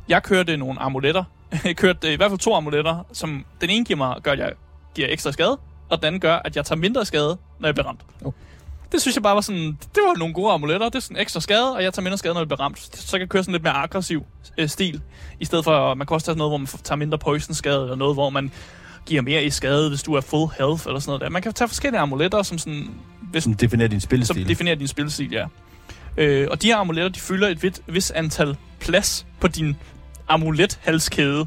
Jeg kørte nogle amuletter. <laughs> Jeg kørte øh, i hvert fald to amuletter, som den ene giver mig, gør, at jeg giver ekstra skade, og den gør, at jeg tager mindre skade, når jeg bliver ramt. Oh. Det synes jeg bare var sådan, det var nogle gode amuletter. Det er sådan ekstra skade, og jeg tager mindre skade, når jeg bliver ramt. Så jeg kan køre sådan lidt mere aggressiv øh, stil. I stedet for, man kan også tage sådan noget, hvor man tager mindre poison skade, eller noget, hvor man giver mere i skade, hvis du er full health, eller sådan noget der. Man kan tage forskellige amuletter, som sådan, hvis, Som definerer din som spillestil. definerer din spilstil, ja. Øh, og de her amuletter, de fylder et vis, vis antal plads på din amulet-halskæde.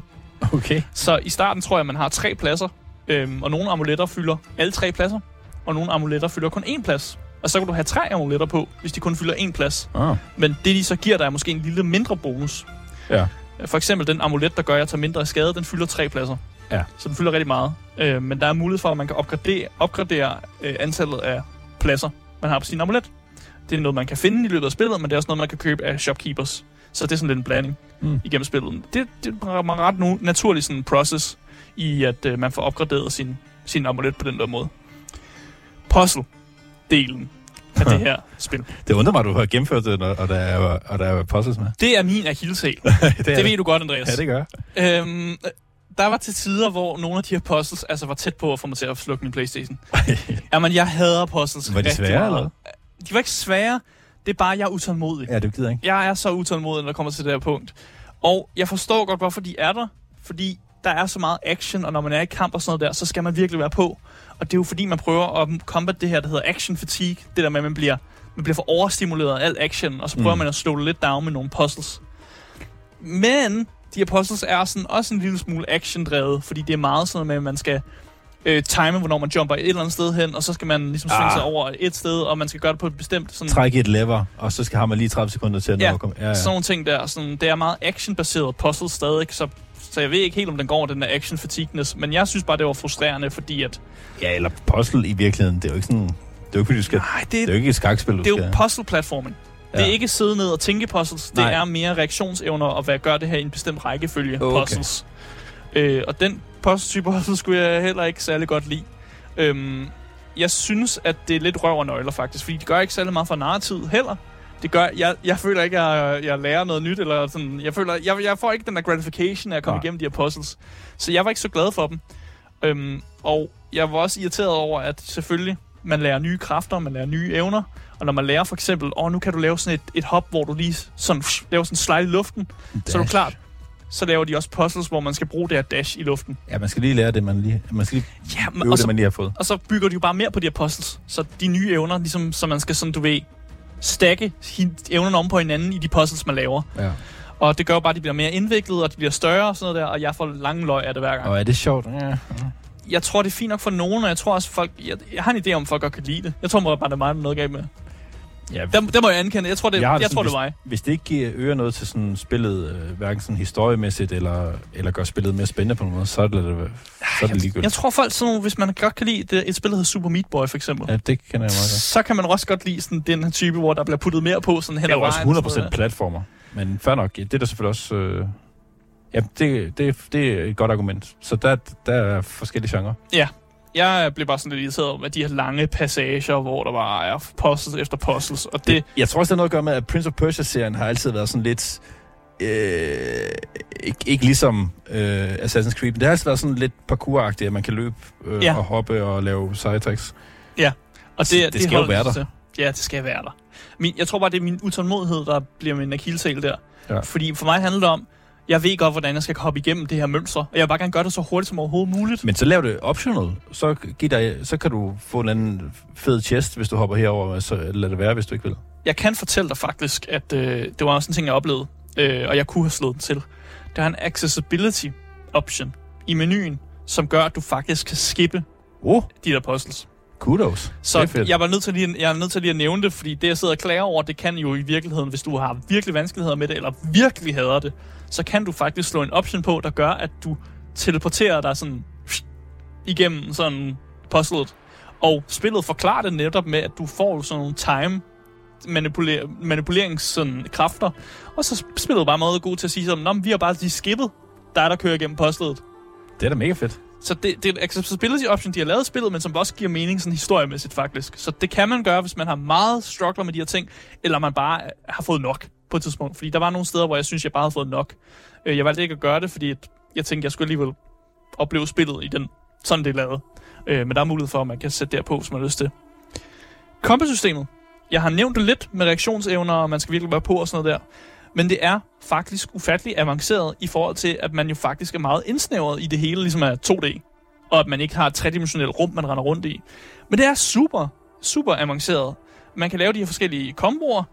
Okay. Så i starten tror jeg, man har tre pladser, øhm, og nogle amuletter fylder alle tre pladser, og nogle amuletter fylder kun én plads. Og så kan du have tre amuletter på, hvis de kun fylder én plads. Ah. Men det, de så giver dig, er måske en lille mindre bonus. Ja. For eksempel den amulet, der gør, at jeg tager mindre skade, den fylder tre pladser. Ja. Så den fylder rigtig meget. Øh, men der er mulighed for, at man kan opgradere, opgradere øh, antallet af pladser, man har på sin amulet. Det er noget, man kan finde i løbet af spillet, men det er også noget, man kan købe af shopkeepers. Så det er sådan lidt en blanding Mm. mm. igennem spillet. Det, det er en ret nu, naturlig sådan process i, at øh, man får opgraderet sin, sin amulet på den der måde. Puzzle-delen af det <laughs> her spil. Det undrer mig, at du har gennemført det, og der er, og der er puzzles med. Det er min akilleshæl. <laughs> det, Det ved du godt, Andreas. Ja, det gør. Øhm, der var til tider, hvor nogle af de her puzzles altså var tæt på at få mig til at slukke min Playstation. Jamen, jeg hader puzzles Var de svære, meget. eller De var ikke svære. Det er bare, jeg er utålmodig. Ja, du gider ikke. Jeg er så utålmodig, når det kommer til det her punkt. Og jeg forstår godt, hvorfor de er der. Fordi der er så meget action, og når man er i kamp og sådan noget der, så skal man virkelig være på. Og det er jo fordi, man prøver at combat det her, der hedder action fatigue. Det der med, at man bliver, man bliver for overstimuleret af al action, og så prøver Mm. man at slå det lidt down med nogle puzzles. Men de her puzzles er sådan også en lille smule action-drevet, fordi det er meget sådan noget med, at man skal øh, time, hvornår man jumper et eller andet sted hen, og så skal man ligesom svinge Ah. sig over et sted, og man skal gøre det på et bestemt sådan, Træk i et lever, og så skal har man lige 30 sekunder til at nå Ja, at komme. Ja, ja. sådan nogle ting der. Sådan, det er meget action-baseret puzzle stadig, så, så jeg ved ikke helt, om den går den der action fatigueness, men jeg synes bare, det var frustrerende, fordi at... ja, eller puzzle i virkeligheden. Det er jo ikke sådan... Det er jo ikke, fordi du skal... Nej, det, Det er jo ikke et skakspil, du det er jo puzzle-platforming. Det er ikke sidde ned og tænke puzzles. Det Nej. er mere reaktionsevner og hvad gør det her i en bestemt rækkefølge Okay. puzzles. Øh, og den puzzle-type puzzle skulle jeg heller ikke særlig godt lide. Øhm, jeg synes, at det er lidt røv og nøgler faktisk, fordi det gør ikke særlig meget for narrativ heller. Det gør, jeg, jeg føler ikke, at jeg, jeg lærer noget nyt, eller sådan, jeg føler, jeg, jeg får ikke den der gratification af at komme Nej. igennem de her puzzles. Så jeg var ikke så glad for dem. Øhm, og jeg var også irriteret over, at selvfølgelig, man lærer nye kræfter, man lærer nye evner, og når man lærer for eksempel, åh, nu kan du lave sådan et, et hop, hvor du lige sådan, pff, laver sådan en slide i luften, så er du Dash. klart. Så laver de også puzzles, hvor man skal bruge det her dash i luften. Ja, man skal lige lære det, man lige... Man skal lige Ja, men, øve og, det, så, man lige har fået. og så bygger de jo bare mere på de her puzzles. Så de nye evner, ligesom, så man skal sådan, du ved, stakke evnerne om på hinanden i de puzzles, man laver. Ja. Og det gør bare, at de bliver mere indviklede, og de bliver større og sådan noget der, og jeg får lange løg af det hver gang. Og er det sjovt? Ja. Jeg tror, det er fint nok for nogen, og jeg tror også, folk... Jeg, jeg har en idé om, folk godt kan lide det. Jeg tror bare, er der er noget galt med. Ja, Der, der må jeg ankende. Jeg tror, det, Jeg jeg, det jeg tror, sådan, det var mig. Hvis det ikke giver øger noget til sådan spillet, øh, hverken sådan historiemæssigt, eller, eller gør spillet mere spændende på nogen måde, så er det, så er det ligegyldigt. Jeg tror folk sådan hvis man godt kan lide det, et spil, der hedder Super Meat Boy for eksempel, Ja, det kender jeg meget godt. så kan man også godt lide sådan, den her type, hvor der bliver puttet mere på sådan hen Det er ad også vejen og sådan 100% noget. platformer. Men fair nok, det er der selvfølgelig også... Øh, ja, det, det, det er et godt argument. Så der, der er forskellige genrer. Jeg blev bare sådan lidt irriteret over, at de her lange passager, hvor der bare er puzzles efter puzzles, og det, Jeg tror også, det har noget at gøre med, at Prince of Persia-serien har altid været sådan lidt... Øh, ikke, ikke ligesom øh, Assassin's Creed, men det har altid været sådan lidt parkouragtigt, at man kan løbe øh, Ja. og hoppe og lave side tricks. og Så det skal jo være de der. til. Ja, det skal være der. Min, jeg tror bare, det er min utålmodighed, der bliver min akillesæl der. Ja. Fordi for mig handler det om, jeg ved godt, hvordan jeg skal hoppe igennem det her mønster, og jeg vil bare gerne gøre det så hurtigt som overhovedet muligt. Men så lav det optional. Så, giv dig, så kan du få en anden fed chest, hvis du hopper herover. Så lad det være, hvis du ikke vil. Jeg kan fortælle dig faktisk, at øh, det var også en ting, jeg oplevede, øh, og jeg kunne have slået den til. Der er en accessibility option i menuen, som gør, at du faktisk kan skippe Oh, de der puzzles. Kudos. det er Så jeg var nødt til lige, jeg er nødt til lige at nævne det, fordi det, jeg sidder og klager over, det kan jo i virkeligheden, hvis du har virkelig vanskeligheder med det, eller virkelig hader det, så kan du faktisk slå en option på, der gør, at du teleporterer dig sådan igennem sådan puzzlet. Og spillet forklarer det netop med, at du får sådan nogle time manipuler- manipulerings sådan, kræfter. Og så sp- spillet bare meget god til at sige sådan, Nå, vi har bare lige skippet dig, der kører igennem puzzlet. Det er da mega fedt. Så det, det er en accessibility option, de har lavet i spillet, men som også giver mening sådan historiemæssigt faktisk. Så det kan man gøre, hvis man har meget struggler med de her ting, eller man bare øh, har fået nok på et tidspunkt. Fordi der var nogle steder, hvor jeg synes, jeg bare havde fået nok. Øh, jeg valgte ikke at gøre det, fordi jeg tænkte, jeg skulle alligevel opleve spillet i den, sådan det er lavet. Øh, men der er mulighed for, at man kan sætte derpå, hvis man har lyst til. Kompesystemet. Jeg har nævnt det lidt med reaktionsevner, og man skal virkelig være på og sådan noget der. Men det er faktisk ufattelig avanceret i forhold til, at man jo faktisk er meget indsnævret i det hele, ligesom er 2D. Og at man ikke har et tredimensionelt rum, man render rundt i. Men det er super, super avanceret. Man kan lave de her forskellige komboer.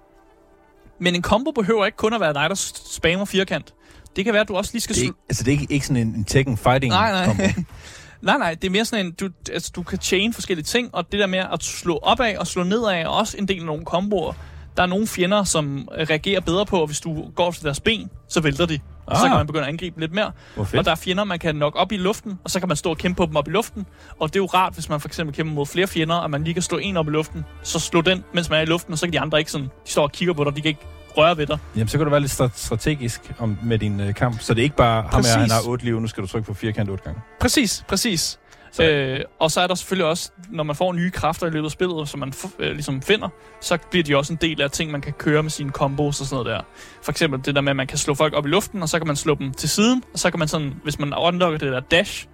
Men en kombo behøver ikke kun at være dig, der spammer firkant. Det kan være, at du også lige skal Det er, ikke- altså, det er ikke, ikke sådan en, en Tekken fighting Nej, nej. <laughs> Nej, nej, det er mere sådan en, du, altså, du kan chain forskellige ting, og det der med at slå opad og slå nedad er også en del af nogle komboer. Der er nogle fjender, som reagerer bedre på, at hvis du går til deres ben, så vælter de. Ah. Så kan man begynde at angribe lidt mere. Og der er fjender, man kan nok op i luften, og så kan man stå og kæmpe på dem op i luften. Og det er jo rart, hvis man for eksempel kæmper mod flere fjender, at man lige kan slå en op i luften, så slå den, mens man er i luften, og så kan de andre ikke sådan, de står og kigger på dig, de kan ikke røre ved dig. Jamen, så kan du være lidt stra- strategisk om, med din øh, kamp. Så det er ikke bare, ham Præcis. her, han har 8 liv, nu skal du trykke på firkant 8 gange. Præcis, præcis. Så- Øh, og så er der selvfølgelig også, når man får nye kræfter i løbet af spillet, som man f- øh, ligesom finder, så bliver de også en del af ting, man kan køre med sine combos og sådan noget der. For eksempel det der med, at man kan slå folk op i luften, og så kan man slå dem til siden, og så kan man sådan, hvis man unlocker det der dash,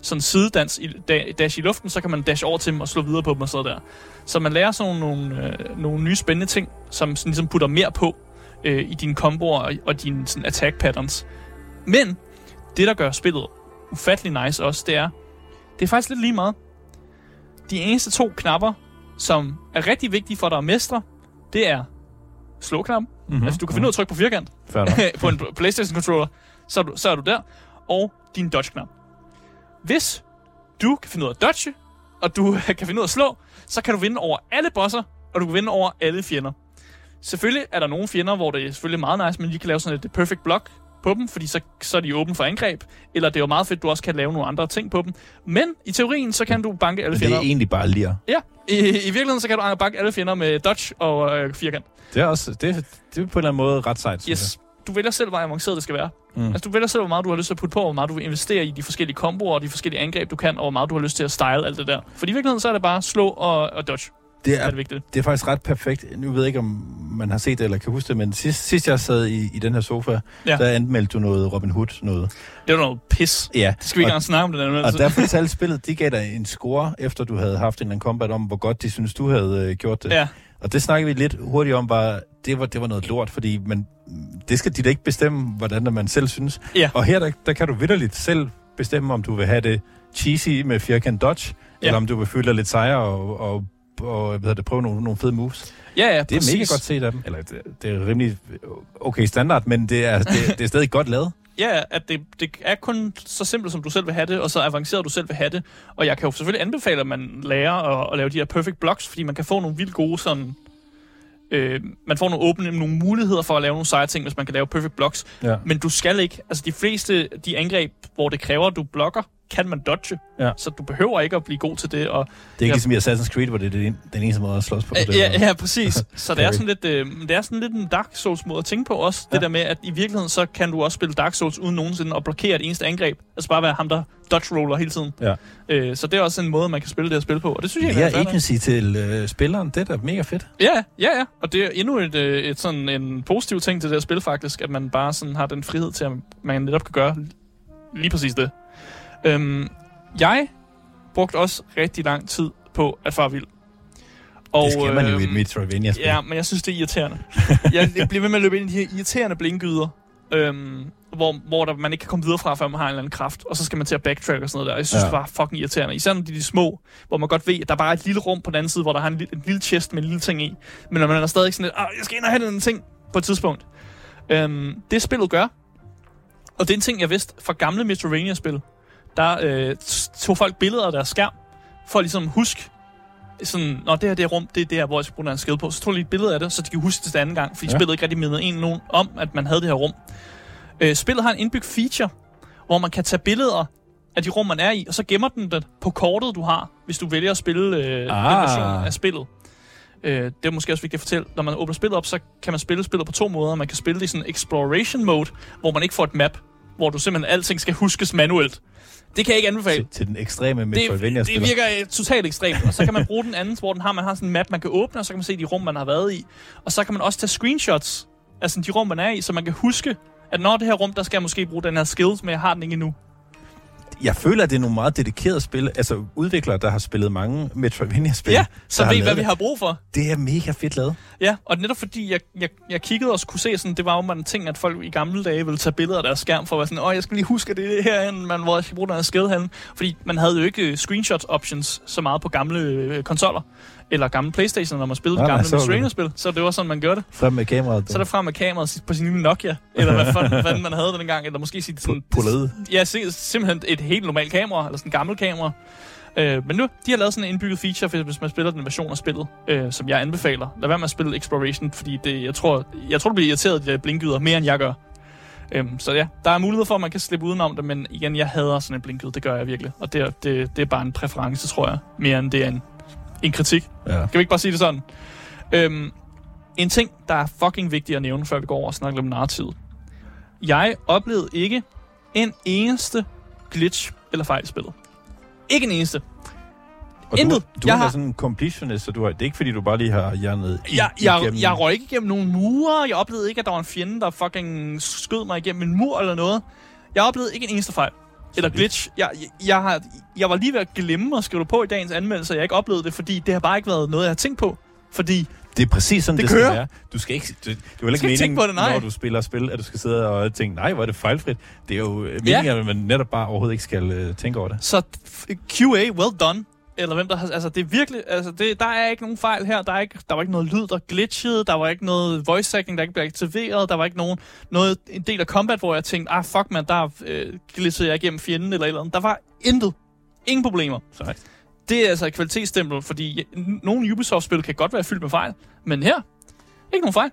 sådan sidedans i, da, dash i luften, så kan man dash over til dem og slå videre på dem og sådan der. Så man lærer sådan nogle, øh, nogle nye spændende ting, som sådan ligesom putter mere på øh, i dine komboer og, og dine sådan, attack patterns. Men det, der gør spillet ufattelig nice også, det er, det er faktisk lidt lige meget. De eneste to knapper, som er rigtig vigtige for dig at mestre, det er slå-knappen. Mm-hmm. Altså, du kan finde ud af at trykke på firkant <laughs> på en PlayStation-controller, så er, du, så er du der. Og din dodge-knap. Hvis du kan finde ud af at dodge, og du <laughs> kan finde ud af at slå, så kan du vinde over alle bosser, og du kan vinde over alle fjender. Selvfølgelig er der nogle fjender, hvor det er selvfølgelig meget nice, men de kan lave sådan et perfect block på dem, fordi så, så er de åbne for angreb. Eller det er jo meget fedt, at du også kan lave nogle andre ting på dem. Men i teorien, så kan du banke alle Men det fjender. er egentlig bare lir. Ja, i, i virkeligheden, så kan du banke alle fjender med dodge og øh, firkant. Det er også, det, det er på en eller anden måde ret sejt, Yes. Du vælger selv, hvor avanceret det skal være. Mm. Altså, du vælger selv, hvor meget du har lyst til at putte på, hvor meget du vil investere i de forskellige komboer og de forskellige angreb, du kan, og hvor meget du har lyst til at style alt det der. For i virkeligheden, så er det bare slå og, og dodge. Det er er, det vigtige. det er faktisk ret perfekt. Nu ved jeg ikke, om man har set det eller kan huske det, men sidst, sidst jeg sad i, i den her sofa, Ja. der anmeldte du noget Robin Hood noget. Det jo noget pis. Ja, Det skal vi ikke engang snakke om det der. og der fortalte spillet, de gav dig en score, efter du havde haft en eller anden combat om, hvor godt de synes, du havde øh, gjort det. Ja, Og det snakkede vi lidt hurtigt om, var, det var, det var noget lort, fordi man, det skal de da ikke bestemme, hvordan man selv synes. Ja. Og her, der, der kan du vidderligt selv bestemme, om du vil have det cheesy med firkant dodge, ja. eller om du vil føle dig lidt sejere og, og, og hvad hedder det, prøve nogle, nogle fede moves. ja, ja Det er præcis. mega godt set af dem. Eller det, det er rimelig okay standard, men det er, det, det er stadig godt lavet. <laughs> Ja, at det, det er kun så simpelt, som du selv vil have det, og så avanceret, du selv vil have det. Og jeg kan jo selvfølgelig anbefale, at man lærer at, at lave de her perfect blocks, fordi man kan få nogle vildt gode sådan Øh, man får nogle åbne nogle muligheder for at lave nogle seje ting, hvis man kan lave perfect blocks. Ja. Men du skal ikke. Altså de fleste de angreb, hvor det kræver, at du blokker, kan man dodge. Ja. Så du behøver ikke at blive god til det. Og, Det er ikke ligesom i Assassin's Creed, hvor det er den, den eneste måde at slås på. Øh, det ja, ja, præcis. <laughs> Så det er, sådan lidt, øh, det er sådan lidt en Dark Souls måde at tænke på også. Det Ja. der med, at i virkeligheden, så kan du også spille Dark Souls uden nogensinde at blokere et eneste angreb. Altså bare være ham, der dodge roller hele tiden. Ja. Øh, så det er også en måde, man kan spille det her spil på. Og det synes jeg, Mere er fair. agency til øh, spilleren, det er da mega fedt. Ja, ja, ja. Og det er endnu et, øh, et sådan en positiv ting til det her spil faktisk, at man bare sådan har den frihed til, at man netop kan gøre lige præcis det. Øhm, jeg brugte også rigtig lang tid på at fare vild. Og, det skal man jo i et øhm, Metroidvania-spil. Ja, men jeg synes, det er irriterende. jeg, jeg bliver ved med at løbe ind i de her irriterende blinkgyder, øhm, hvor, hvor der, man ikke kan komme videre fra, før man har en eller anden kraft, og så skal man til at backtrack og sådan noget der. Jeg synes, Ja. det var fucking irriterende. Især når de er de små, hvor man godt ved, at der bare er et lille rum på den anden side, hvor der har en, lille- en lille chest med en lille ting i. Men når man er stadig sådan lidt, ah, jeg skal ind og have den ting på et tidspunkt. Øhm, det spillet gør, og det er en ting, jeg vidste fra gamle Metroidvania-spil, der øh, tog folk billeder af deres skærm, for at ligesom huske, sådan, Nå, det her det er rum, det er der, hvor jeg skal bruge en skade på. Så tog jeg lige et billede af det, så de kan huske det til anden gang, fordi Ja. spillet ikke rigtig mindede en nogen om, at man havde det her rum. Øh, spillet har en indbygget feature, hvor man kan tage billeder af de rum, man er i, og så gemmer den det på kortet, du har, hvis du vælger at spille øh, den Ah. version af spillet. Øh, det er måske også vigtigt at fortælle. Når man åbner spillet op, så kan man spille spillet på to måder. Man kan spille det i sådan exploration mode, hvor man ikke får et map, hvor du simpelthen alting skal huskes manuelt. Det kan jeg ikke anbefale Til, til den ekstreme det, Metroidvania-spiller. det virker øh, totalt ekstremt. Og så kan man bruge den anden, hvor den har, man har sådan en map, man kan åbne, og så kan man se de rum, man har været i. Og så kan man også tage screenshots af sådan de rum, man er i, så man kan huske, at når det her rum, der skal jeg måske bruge den her skills, men jeg har den ikke endnu. Jeg føler, at det er nogle meget dedikerede spil. Altså udviklere, der har spillet mange Metroidvania-spil. Ja, så ved hvad vi har brug for. det. Er mega fedt lavet. Ja, og netop fordi jeg, jeg, jeg kiggede og kunne se, sådan, det var jo man ting, at folk i gamle dage ville tage billeder af deres skærm for at være sådan, åh, jeg skal lige huske, at det er herhen, man, hvor jeg skal bruge den her skade hen. Fordi man havde jo ikke screenshot options så meget på gamle øh, konsoller, eller gamle Playstation, når man spillede nej, gamle det- Metroidvania-spil. Så det var sådan, man gjorde det. Frem med kameraet. Så er der frem med kameraet på sin lille Nokia, eller hvad fanden, <laughs> man havde dengang, eller måske sit sådan... Pullet. Ja, simpelthen et helt normalt kamera, eller sådan en gammel kamera. Øh, men nu, de har lavet sådan en indbygget feature, hvis- man spiller den version af spillet, øh, som jeg anbefaler. Lad være med at spille Exploration, fordi det, jeg, tror, jeg tror, du bliver irriteret af de der blinkgyder, mere end jeg gør. Øhm, så ja, der er mulighed for, at man kan slippe udenom det, men igen, jeg hader sådan en blinkgyd, det gør jeg virkelig. Og det, er- det, det er bare en præference, tror jeg, mere end det er en, en kritik. Ja. Kan vi ikke bare sige det sådan? Øhm, en ting, der er fucking vigtig at nævne, før vi går over og snakker om narrativet. Jeg oplevede ikke en eneste glitch eller fejl i spillet. Ikke en eneste. Og Intet. du, du Jeg er har- sådan en completionist, så du har, det er ikke fordi, du bare lige har hjernet Jeg, jeg, igennem. jeg røg ikke igennem nogen mure. Jeg oplevede ikke, at der var en fjende, der fucking skød mig igennem en mur eller noget. Jeg oplevede ikke en eneste fejl. Eller glitch. Jeg, jeg, jeg, har, jeg var lige ved at glemme at skrive det på i dagens anmeldelse, at jeg ikke oplevede det, fordi det har bare ikke været noget, jeg har tænkt på. Fordi Det er præcis sådan, Det det, kører. skal være. Du skal ikke, du, det er jo ikke meningen, på det, nej. når du spiller spil, at du skal sidde og tænke, nej, hvor er det fejlfrit. Det er jo meningen, Ja. at man netop bare overhovedet ikke skal uh, tænke over det. Så QA, well done. Eller hvem der har, altså det er virkelig, altså det, der er ikke nogen fejl her. Der, er ikke, der var ikke noget lyd, der glitchede. Der var ikke noget voice acting, der ikke blev aktiveret. Der var ikke nogen, noget, en del af combat, hvor jeg tænkte, ah fuck man, der øh, glitchede jeg igennem fjenden eller eller andet. Der var intet. Ingen problemer. Sejt. Det er altså et kvalitetsstempel, fordi nogle Ubisoft-spil kan godt være fyldt med fejl. Men her, ikke nogen fejl.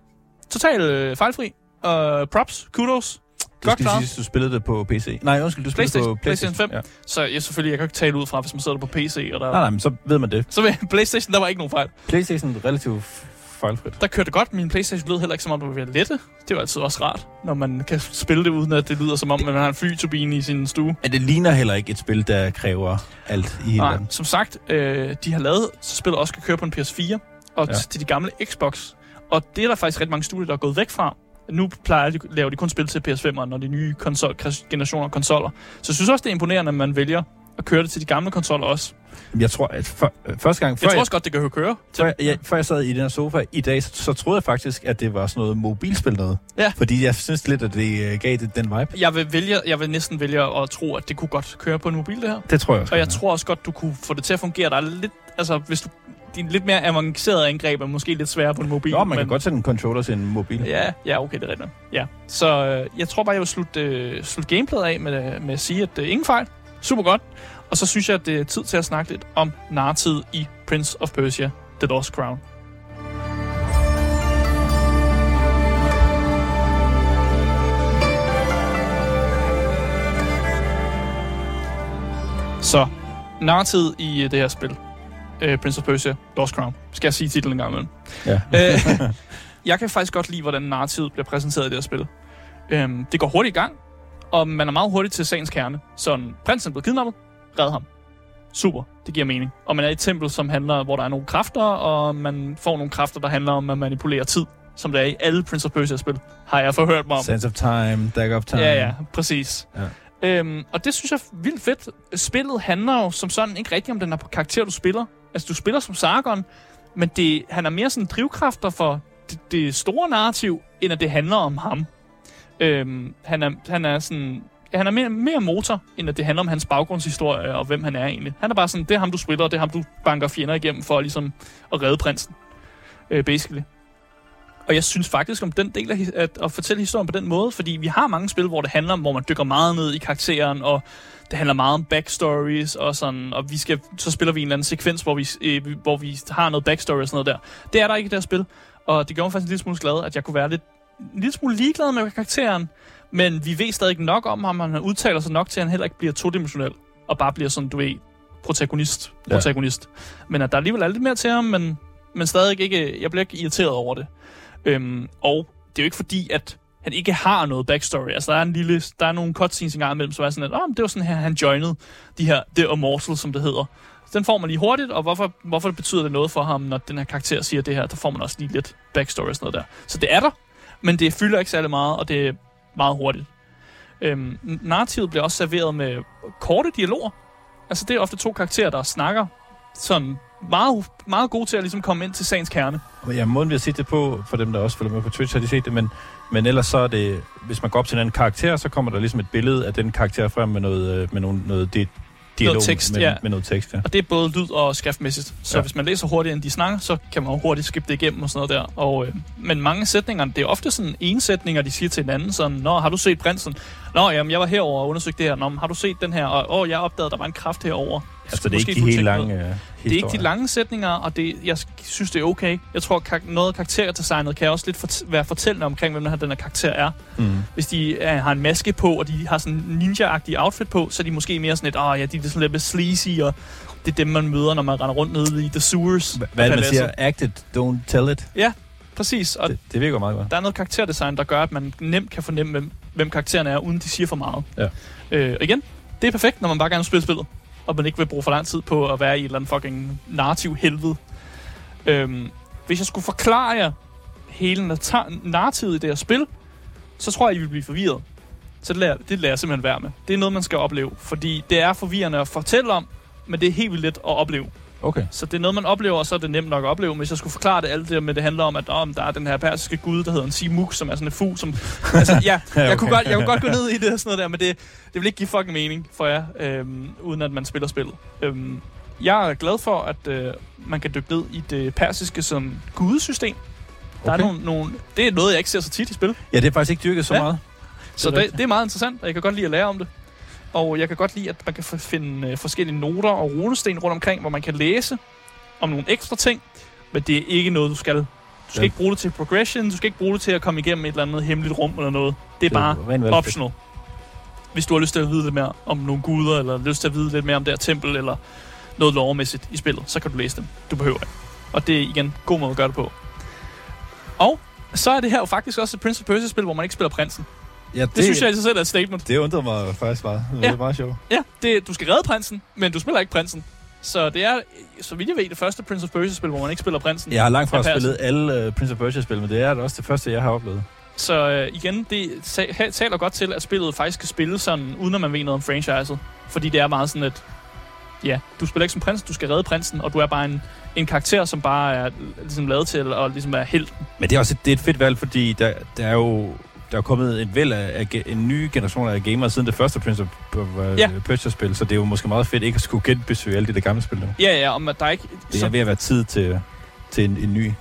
Total øh, fejlfri. Uh, props, kudos. Det Godt skal klaret. sige, du spillede det på PC. Nej, undskyld, du spillede PlayStation, på PlayStation. PlayStation 5. Ja. Så jeg selvfølgelig, jeg kan ikke tale ud fra, hvis man sidder der på PC, og der... Nej, nej, men så ved man det. Så ved <laughs> PlayStation, der var ikke nogen fejl. PlayStation er relativt fejlfrit. Der kørte det godt. Min PlayStation lød heller ikke som om, det var ved at lette. Det var altid også rart, når man kan spille det, uden at det lyder som om, man har en flyturbine i sin stue. Men det ligner heller ikke et spil, der kræver alt i Nej, verden. som sagt, øh, de har lavet, så spillet også kan køre på en PS4, og Ja. til de gamle Xbox. Og det er der faktisk rigtig mange studier, der er gået væk fra. Nu plejer de, laver de kun spil til PS5'eren og de nye konsol, generationer af konsoller. Så jeg synes også, det er imponerende, at man vælger at køre det til de gamle konsoller også. Jeg tror, at for, øh, første gang, før Jeg tror jeg, også godt, det kan køre. før, jeg, før jeg sad i den her sofa i dag, så, så troede jeg faktisk, at det var sådan noget mobilspil noget. Ja. Fordi jeg synes lidt, at det øh, gav det den vibe. Jeg vil, vælge, jeg vil næsten vælge at tro, at det kunne godt køre på en mobil, det her. Det tror jeg også. Og jeg tror også godt, du kunne få det til at fungere. Der er lidt, altså, hvis du, din lidt mere avancerede angreb er måske lidt sværere på en mobil. Nå, man men... kan godt sætte en controller til en mobil. Ja, ja okay, det er rigtigt. Ja. Så øh, jeg tror bare, jeg vil slutte, øh, slutte gameplayet af med, øh, med at sige, at øh, ingen fejl. Super godt. Og så synes jeg, at det er tid til at snakke lidt om nartid i Prince of Persia, The Lost Crown. Så nartid i øh, det her spil øh, Prince of Persia, Lost Crown, skal jeg sige titlen en gang imellem. Ja. Øh, <laughs> jeg kan faktisk godt lide, hvordan narrativet bliver præsenteret i det her spil. Øhm, det går hurtigt i gang, og man er meget hurtigt til sagens kerne. Sådan, prinsen er blevet kidnappet, red ham. Super, det giver mening. Og man er i et tempel, som handler, hvor der er nogle kræfter, og man får nogle kræfter, der handler om at manipulere tid, som det er i alle Prince of Persia-spil, har jeg forhørt mig om. Sense of time, Dagger of time. Ja, ja, præcis. Ja. Øhm, og det synes jeg er vildt fedt. Spillet handler jo som sådan ikke rigtig om den her karakter, du spiller. Altså, du spiller som Sargon, men det, han er mere sådan drivkræfter for det, det store narrativ, end at det handler om ham. Øhm, han, er, han er sådan... Han er mere, mere motor, end at det handler om hans baggrundshistorie og hvem han er egentlig. Han er bare sådan, det er ham, du spiller, og det er ham, du banker fjender igennem for ligesom at redde prinsen. Øh, basically. Og jeg synes faktisk om den del af at, at fortælle historien på den måde, fordi vi har mange spil, hvor det handler om, hvor man dykker meget ned i karakteren, og det handler meget om backstories og sådan, og vi skal, så spiller vi en eller anden sekvens, hvor vi, øh, hvor vi har noget backstory og sådan noget der. Det er der ikke i det her spil, og det gjorde mig faktisk en lille smule glad, at jeg kunne være lidt, en lille smule ligeglad med karakteren, men vi ved stadig nok om ham, og han udtaler sig nok til, at han heller ikke bliver todimensionel, og bare bliver sådan, du ved, protagonist. Ja. protagonist. Men at der alligevel er lidt mere til ham, men, men stadig ikke, jeg bliver ikke irriteret over det. Øhm, og det er jo ikke fordi, at han ikke har noget backstory. Altså, der er, en lille, der er nogle cutscenes engang imellem, som er sådan, at oh, det var sådan her, han joinede de her The Immortal, som det hedder. Så den får man lige hurtigt, og hvorfor, hvorfor det betyder det noget for ham, når den her karakter siger det her, der får man også lige lidt backstory og sådan noget der. Så det er der, men det fylder ikke særlig meget, og det er meget hurtigt. Øhm, narrativet bliver også serveret med korte dialoger. Altså, det er ofte to karakterer, der snakker sådan meget, meget gode til at ligesom komme ind til sagens kerne. Ja, måden vi har set det på, for dem, der også følger med på Twitch, har de set det, men, men ellers så er det, hvis man går op til en anden karakter, så kommer der ligesom et billede af den karakter frem med noget, øh, med nogle, noget di- dialog, tekst, med, ja. med noget tekst, ja. Og det er både lyd og skriftmæssigt. Så Ja. ja. hvis man læser hurtigere, end de snakker, så kan man jo hurtigt skippe det igennem og sådan noget der. Og, øh, men mange sætninger, det er ofte sådan en sætninger, de siger til hinanden. Sådan, Nå, har du set prinsen? Nå, jamen, jeg var herover og undersøgte det her. Nå, men har du set den her? Og åh, jeg opdagede, der var en kraft herover. Altså, det er ikke de helt lange noget. øh, Det er ikke de lange sætninger, og det, jeg synes, det er okay. Jeg tror, kar- noget af karakterdesignet kan også lidt fort- være fortællende omkring, hvem den her, den her karakter er. Mm. Hvis de øh, har en maske på, og de har sådan en ninja-agtig outfit på, så er de måske mere sådan et, åh ja, de er sådan lidt sleazy, og det er dem, man møder, når man render rundt nede i The Sewers. Hvad man siger? Act it, don't tell it. Præcis, og Det, det virker meget godt. der er noget karakterdesign, der gør, at man nemt kan fornemme, hvem, hvem karakteren er, uden de siger for meget. Ja. Øh, igen, det er perfekt, når man bare gerne vil spille spillet, og man ikke vil bruge for lang tid på at være i et eller andet fucking narrativ helvede. Øhm, hvis jeg skulle forklare jer hele narrativet i det her spil, så tror jeg, I vil blive forvirret. Så det lader, det lader jeg simpelthen være med. Det er noget, man skal opleve, fordi det er forvirrende at fortælle om, men det er helt vildt let at opleve. Okay. Så det er noget, man oplever, og så er det nemt nok at opleve. Men hvis jeg skulle forklare det alt det med, det handler om, at om der er den her persiske gud, der hedder en Simuk, som er sådan en fu, som... <laughs> altså, ja, jeg, okay. kunne godt, jeg kunne godt gå ned i det og sådan noget der, men det, det vil ikke give fucking mening for jer, øhm, uden at man spiller spillet. Øhm, jeg er glad for, at øh, man kan dykke ned i det persiske som gudesystem. Der er Okay. nogle, nogle, det er noget, jeg ikke ser så tit i spil. Ja, det er faktisk ikke dyrket så Ja. meget. Så Det det er meget interessant, og jeg kan godt lide at lære om det. Og jeg kan godt lide, at man kan finde øh, forskellige noter og runesten rundt omkring, hvor man kan læse om nogle ekstra ting, men det er ikke noget, du skal. Du skal Ja. ikke bruge det til progression, du skal ikke bruge det til at komme igennem et eller andet hemmeligt rum eller noget. Det er Det er bare valgfrit. optional. Hvis du har lyst til at vide lidt mere om nogle guder, eller lyst til at vide lidt mere om det her tempel, eller noget lovmæssigt i spillet, så kan du læse dem. Du behøver ikke. Og det er igen god måde at gøre det på. Og så er det her jo faktisk også et Prince of Persia-spil, hvor man ikke spiller prinsen. Ja, det, Det synes jeg i sig selv er et statement. Det undrer mig faktisk meget. Det Ja. er meget sjovt. Ja, det, du skal redde prinsen, men du spiller ikke prinsen. Så det er, så vidt jeg ved, det første Prince of Persia-spil, hvor man ikke spiller prinsen. Jeg har langt fra Ja, spillet alle uh, Prince of Persia-spil, men det er også det første, jeg har oplevet. Så øh, igen, det taler godt til, at spillet faktisk skal spille sådan, uden at man ved noget om franchiset. Fordi det er meget sådan, at ja, du spiller ikke som prins, du skal redde prinsen, og du er bare en, en karakter, som bare er ligesom lavet til at ligesom være helt. Men det er også et, det er et fedt valg, fordi der, der er jo der er kommet en væld af, af en ny generation af gamere siden det første Prince of uh, Ja. Persia-spil, så det er jo måske meget fedt ikke at skulle genbesøge alle de der gamle spil nu. Ja, ja, om at der er ikke... Det så, er ved at være tid til, til en, en ny.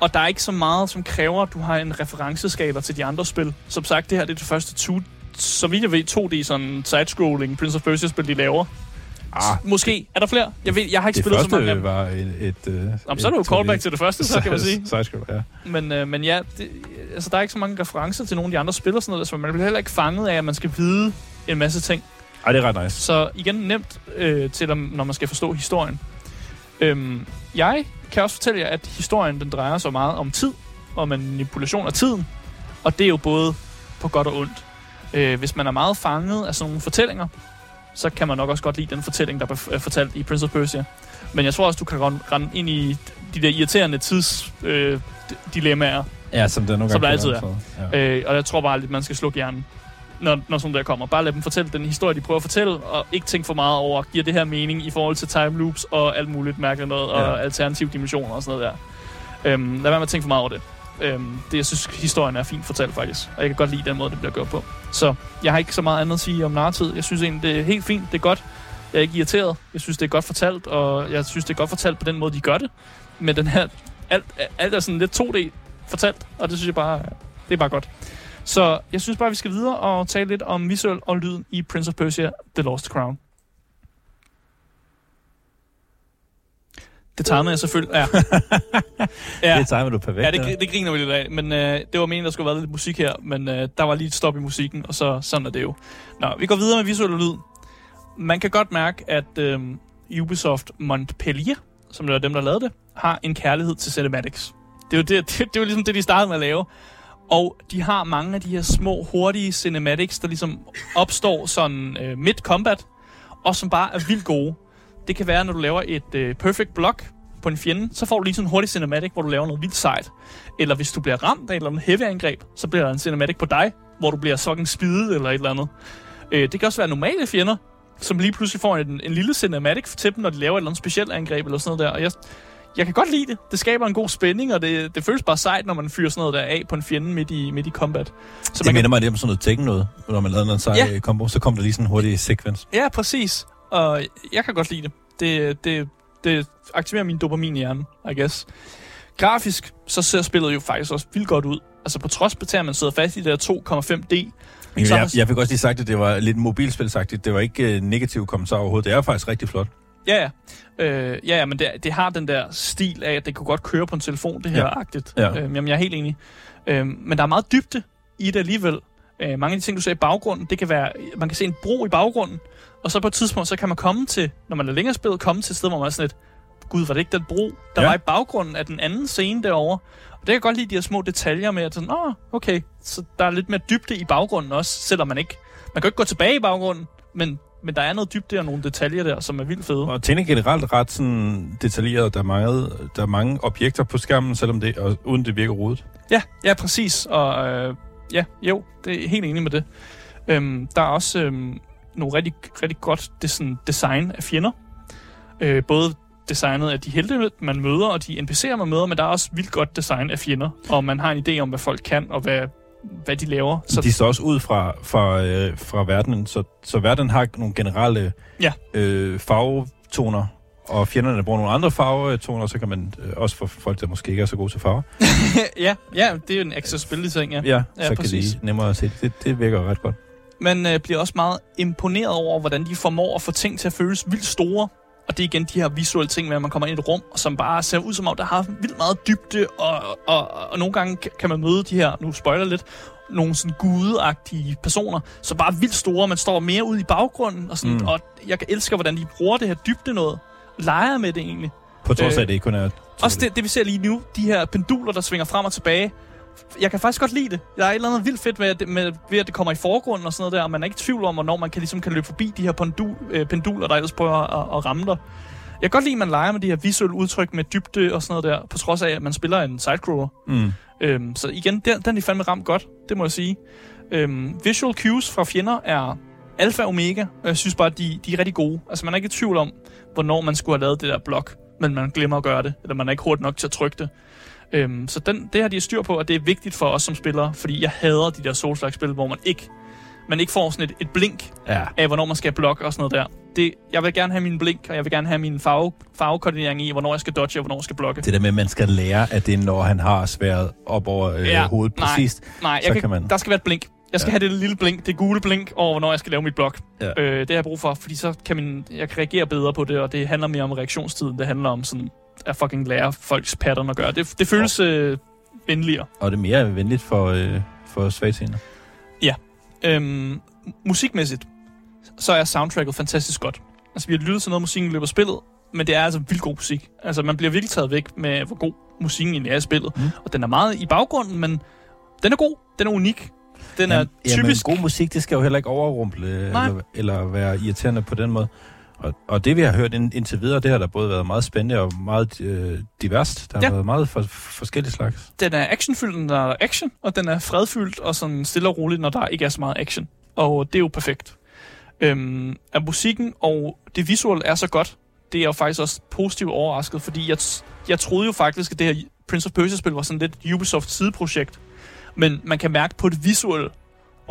og der er ikke så meget, som kræver, at du har en referenceskala til de andre spil. Som sagt, det her det er det første to, så vidt jeg ved, 2D sådan side-scrolling Prince of Persia-spil, de laver. Ah, Måske. Er der flere? Jeg, ved, jeg har ikke det spillet så mange af første dem. var et... et, uh, Jamen, så er det jo callback til det første, så kan man <laughs> sige. Sidescroll, ja. Men, øh, men ja, det, altså, der er ikke så mange referencer til nogle af de andre spil og sådan noget, så man bliver heller ikke fanget af, at man skal vide en masse ting. Ej, det er ret nice. Så igen nemt øh, til, når man skal forstå historien. Øhm, jeg kan også fortælle jer, at historien den drejer sig meget om tid og manipulation af tiden. Og det er jo både på godt og ondt. Øh, hvis man er meget fanget af sådan nogle fortællinger, så kan man nok også godt lide den fortælling, der er fortalt i Prince of Persia. Men jeg tror også, du kan rende, ind i de der irriterende tidsdilemmaer, øh, dilemmaer, Ja, som der nogle Som der altid være. Ja. Øh, og jeg tror bare, at man skal slukke hjernen, når, når sådan der kommer. Bare lad dem fortælle den historie, de prøver at fortælle, og ikke tænke for meget over, giver det her mening i forhold til time loops og alt muligt mærkeligt noget, og Ja. alternative dimensioner og sådan noget der. Øhm, lad være med at tænke for meget over det. Øhm, det. Jeg synes, historien er fint fortalt faktisk, og jeg kan godt lide den måde, det bliver gjort på. Så jeg har ikke så meget andet at sige om nartid. Jeg synes egentlig, det er helt fint, det er godt. Jeg er ikke irriteret. Jeg synes, det er godt fortalt, og jeg synes, det er godt fortalt på den måde, de gør det. Med den her... Alt, alt er sådan lidt 2D fortalt, og det synes jeg bare, det er bare godt. Så jeg synes bare, vi skal videre og tale lidt om visuel og lyden i Prince of Persia The Lost Crown. Det timede jeg selvfølgelig. Ja. <laughs> ja. Det timer du perfekt. Ja, det, det griner vi lidt af, men øh, det var meningen, der skulle være lidt musik her, men øh, der var lige et stop i musikken, og så sådan er det jo. Nå, vi går videre med visuel lyd. Man kan godt mærke, at øh, Ubisoft Montpellier, som det var dem, der lavede det, har en kærlighed til cinematics. Det er jo, det, <laughs> det, det er jo ligesom det, de startede med at lave. Og de har mange af de her små, hurtige cinematics, der ligesom opstår sådan øh, mid-combat, og som bare er vildt gode. Det kan være, når du laver et øh, perfect block på en fjende, så får du lige sådan en hurtig cinematic, hvor du laver noget vildt sejt. Eller hvis du bliver ramt af et eller andet heavy angreb, så bliver der en cinematic på dig, hvor du bliver fucking spidet eller et eller andet. Øh, det kan også være normale fjender, som lige pludselig får en, en lille cinematic til dem, når de laver et eller andet specielt angreb eller sådan noget der. Og jeg, jeg kan godt lide det. Det skaber en god spænding, og det, det føles bare sejt, når man fyrer sådan noget der af på en fjende midt i, midt i combat. Så Det man minder kan, mig lidt om sådan noget Tekken noget, når man lavede noget sej Ja. kombo, så kom der lige sådan en hurtig sekvens. ja, præcis. Og jeg kan godt lide det. Det, det, det aktiverer min dopamin i hjernen, I guess. Grafisk, så ser spillet jo faktisk også vildt godt ud. Altså på trods af, at man sidder fast i det der 2,5D, Men Så- jeg, jeg fik også lige sagt, at det var lidt mobilspilsagtigt. Det var ikke uh, negativ kommentar overhovedet. Det er faktisk rigtig flot. Ja, ja. Øh, ja, ja, men det, det har den der stil af, at det kunne godt køre på en telefon, det her Ja. agtigt. Ja. Øh, jamen, jeg er helt enig. Øh, men der er meget dybde i det alligevel. Øh, mange af de ting, du ser i baggrunden, det kan være, man kan se en bro i baggrunden, og så på et tidspunkt, så kan man komme til, når man er længere spillet, komme til et sted, hvor man er sådan lidt, gud, var det ikke den bro, der Ja. var i baggrunden af den anden scene derovre? Og det kan jeg godt lide de her små detaljer med, at sådan, åh, okay, så der er lidt mere dybde i baggrunden også, selvom man ikke, man kan ikke gå tilbage i baggrunden, men, men der er noget dybde og nogle detaljer der, som er vildt fede. Og er generelt ret sådan detaljeret. Der er, mange, der er mange objekter på skærmen, selvom det, og, uden det virker rodet. Ja, ja, præcis. Og øh, ja, jo, det er helt enig med det. Øhm, der er også øhm, nogle rigtig, rigtig godt det, sådan, design af fjender. Øh, både designet af de helte, man møder, og de NPC'er, man møder, men der er også vildt godt design af fjender. Og man har en idé om, hvad folk kan, og hvad, hvad de laver. Så de står også ud fra, fra, øh, fra verdenen, så, så verdenen har nogle generelle Ja. øh, farvetoner, og fjenderne bruger nogle andre farvetoner, så kan man øh, også for folk, der måske ikke er så gode til farver, <laughs> ja, ja, det er jo en accessibility ting, ja. ja, ja Ja, så præcis. kan de nemmere se det. Det virker ret godt. Man øh, bliver også meget imponeret over, hvordan de formår at få ting til at føles vildt store. Og det er igen de her visuelle ting med, at man kommer ind i et rum, som bare ser ud som om, der har vildt meget dybde, og, og, og nogle gange kan- man møde de her, nu spoiler lidt, nogle sådan gudeagtige personer, som bare er vildt store, man står mere ude i baggrunden, og, sådan, mm. Og jeg kan elske, hvordan de bruger det her dybde noget, leger med det egentlig. På trods af, Øh, at det ikke kun er... Også det, det, vi ser lige nu, de her penduler, der svinger frem og tilbage. Jeg kan faktisk godt lide det. Der er et eller andet vildt fedt ved, at det, med, ved at det kommer i forgrunden og sådan noget der, og man er ikke i tvivl om, hvornår man kan, ligesom, kan løbe forbi de her pendul, øh, penduler, der ellers prøver at, at ramme dig. Jeg kan godt lide, at man leger med de her visuelle udtryk med dybde og sådan noget der, på trods af, at man spiller en sidecrawler. Mm. Øhm, så igen, den, den er de fandme ramt godt, det må jeg sige. Øhm, visual cues fra fjender er alfa og omega, og jeg synes bare, at de, de er rigtig gode. Altså, man er ikke i tvivl om, hvornår man skulle have lavet det der blok, men man glemmer at gøre det, eller man er ikke hurtigt nok til at trykke det. Øhm, så den, det har de styr på, og det er vigtigt for os som spillere, fordi jeg hader de der Souls-like-spil, hvor man ikke, man ikke får sådan et, et blink Ja. af, hvornår man skal blokke og sådan noget der. Det, jeg vil gerne have min blink, og jeg vil gerne have min farve, farvekoordinering i, hvornår jeg skal dodge og hvornår jeg skal blokke. Det der med, at man skal lære, at det er, når han har sværet op over øh, Ja, hovedet nej. præcist. Nej, jeg Så kan, kan man- der skal være et blink. Jeg skal Ja. have det lille blink, det gule blink, over hvornår jeg skal lave mit blok. Ja. Øh, det har jeg brug for, fordi så kan min, jeg kan reagere bedre på det, og det handler mere om reaktionstiden. Det handler om sådan, at fucking lære folks pattern at gøre. Det, det føles øh, venligere. Og det er mere venligt for, øh, for svagtseende. Øhm, musikmæssigt, så er soundtracket fantastisk godt. Altså, vi har lyttet til noget musik i løbet af spillet, men det er altså vildt god musik. Altså, man bliver virkelig taget væk med, hvor god musikken egentlig er i spillet. Mm. Og den er meget i baggrunden, men den er god. Den er unik. Den er Jamen, typisk... Jamen, god musik, det skal jo heller ikke overrumple Nej. eller, eller være irriterende på den måde. Og, og det, vi har hørt ind, indtil videre, det har da både været meget spændende og meget øh, diverst. Der har Ja. været meget for, forskellige slags. Den er actionfyldt, når der er action, og den er fredfyldt og sådan stille og roligt, når der ikke er så meget action. Og det er jo perfekt. Øhm, at musikken og det visuelle er så godt, det er jeg jo faktisk også positivt overrasket, fordi jeg, jeg troede jo faktisk, at det her Prince of Persia-spil var sådan lidt Ubisoft sideprojekt. Men man kan mærke på det visuelle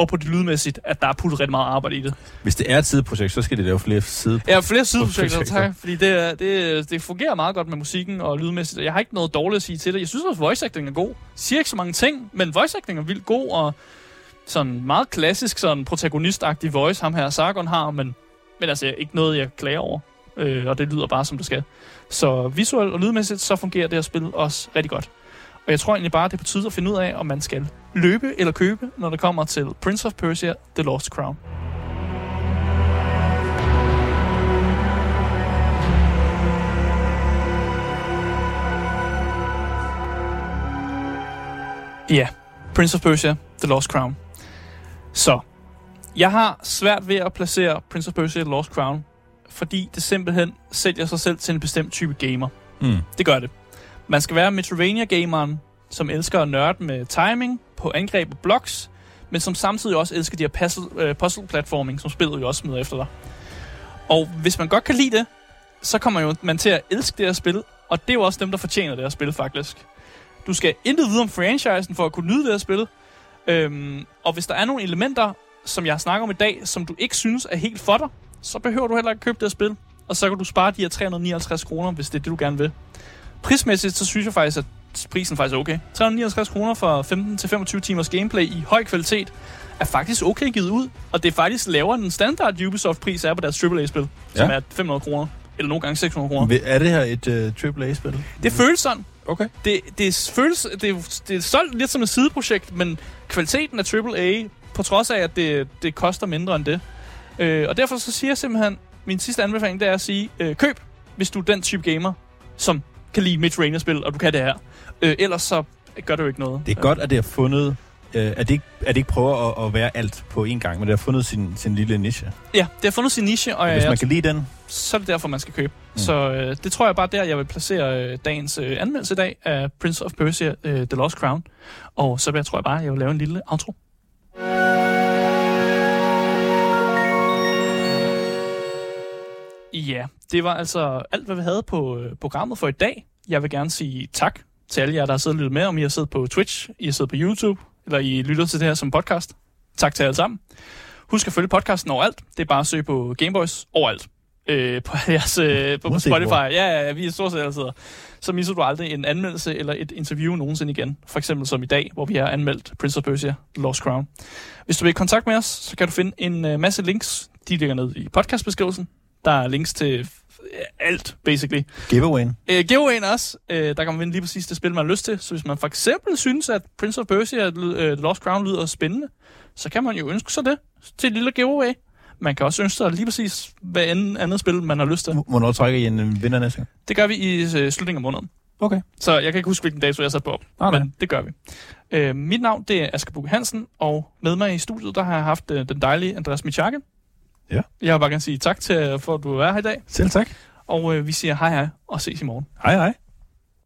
og på det lydmæssigt, at der er puttet rigtig meget arbejde i det. Hvis det er et sideprojekt, så skal det lave flere side. Jeg har flere sideprojekter, Projekter. tak, fordi det, det, det fungerer meget godt med musikken og lydmæssigt. Jeg har ikke noget dårligt at sige til det. Jeg synes også, at voice acting er god. Jeg siger ikke så mange ting, men voice acting er vildt god, og sådan meget klassisk, sådan protagonistagtig voice, ham her Sargon har, men, men altså ikke noget, jeg klager over. Øh, og det lyder bare, som det skal. Så visuelt og lydmæssigt, så fungerer det her spil også rigtig godt. Og jeg tror egentlig bare, det er på tide at finde ud af, om man skal løbe eller købe, når det kommer til Prince of Persia The Lost Crown. Ja, Prince of Persia, The Lost Crown. Så, jeg har svært ved at placere Prince of Persia, The Lost Crown, fordi det simpelthen sælger sig selv til en bestemt type gamer. Mm. Det gør det. Man skal være Metroidvania-gameren, som elsker at nørde med timing på angreb og blocks, men som samtidig også elsker de her puzzle, øh, puzzle-platforming, som spillet jo også smider efter dig. Og hvis man godt kan lide det, så kommer jo man til at elske det her spil, og det er jo også dem, der fortjener det her spil, faktisk. Du skal intet vide om franchisen for at kunne nyde det her spil. Øhm, og hvis der er nogle elementer, som jeg snakker om i dag, som du ikke synes er helt for dig, så behøver du heller ikke købe det her spil. Og så kan du spare de her 359 kroner, hvis det er det, du gerne vil. Prismæssigt, så synes jeg faktisk, at prisen faktisk er okay. 359 kroner for 15-25 timers gameplay i høj kvalitet er faktisk okay givet ud. Og det er faktisk lavere end den standard Ubisoft-pris er på deres AAA-spil, som Ja. er 500 kroner. Eller nogle gange 600 kroner. Er det her et uh, AAA-spil? Det føles sådan. Okay. Det, det, føles, det, er- det er solgt lidt som et sideprojekt, men kvaliteten af AAA, på trods af, at det, det koster mindre end det. Øh, og derfor så siger jeg simpelthen, min sidste anbefaling, det er at sige, øh, køb, hvis du er den type gamer, som kan lide Midrange-spil, og du kan det her. Øh, ellers så gør det jo ikke noget. Det er godt, at det har fundet... Øh, at, det ikke, at det ikke prøver at, at være alt på én gang, men det har fundet sin, sin lille niche. Ja, det har fundet sin niche, og Hvis jeg, man kan lide den, så er det derfor, man skal købe. Mm. Så øh, det tror jeg bare der, jeg vil placere øh, dagens øh, anmeldelse i dag af Prince of Persia, øh, The Lost Crown. Og så vil jeg tror jeg bare, jeg vil lave en lille outro. Ja, det var altså alt, hvad vi havde på øh, programmet for i dag. Jeg vil gerne sige tak til alle jer, der har siddet og lyttet med, om I har siddet på Twitch, I har siddet på YouTube, eller I lytter til det her som podcast. Tak til jer alle sammen. Husk at følge podcasten overalt. Det er bare at søge på Gameboys overalt. Øh, på <laughs> jeres, øh, på, på Spotify. hvor. Ja, ja, vi er stort set alle steder. Så misser du aldrig en anmeldelse eller et interview nogensinde igen. For eksempel som i dag, hvor vi har anmeldt Prince of Persia Lost Crown. Hvis du vil i kontakt med os, så kan du finde en øh, masse links. De ligger ned i podcastbeskrivelsen. Der er links til alt, basically. giveawayen. Øh, giveawayen også. Øh, der kan man vinde lige præcis det spil, man har lyst til. Så hvis man for eksempel synes, at Prince of Persia øh, The Lost Crown lyder spændende, så kan man jo ønske sig det til et lille giveaway. Man kan også ønske sig lige præcis hvad end andet spil, man har lyst til. Hvornår trækker I en vinder næste gang? Det gør vi i øh, slutningen af måneden. Okay. Så jeg kan ikke huske, hvilken dato jeg sat på nej. men det gør vi. Øh, mit navn det er Asger Bukke Hansen, og med mig i studiet, der har jeg haft øh, den dejlige Andreas Michake. Ja. Jeg vil bare gerne sige tak til, for at du er her i dag. Selv tak. Og øh, vi siger hej hej og ses i morgen. Hej hej.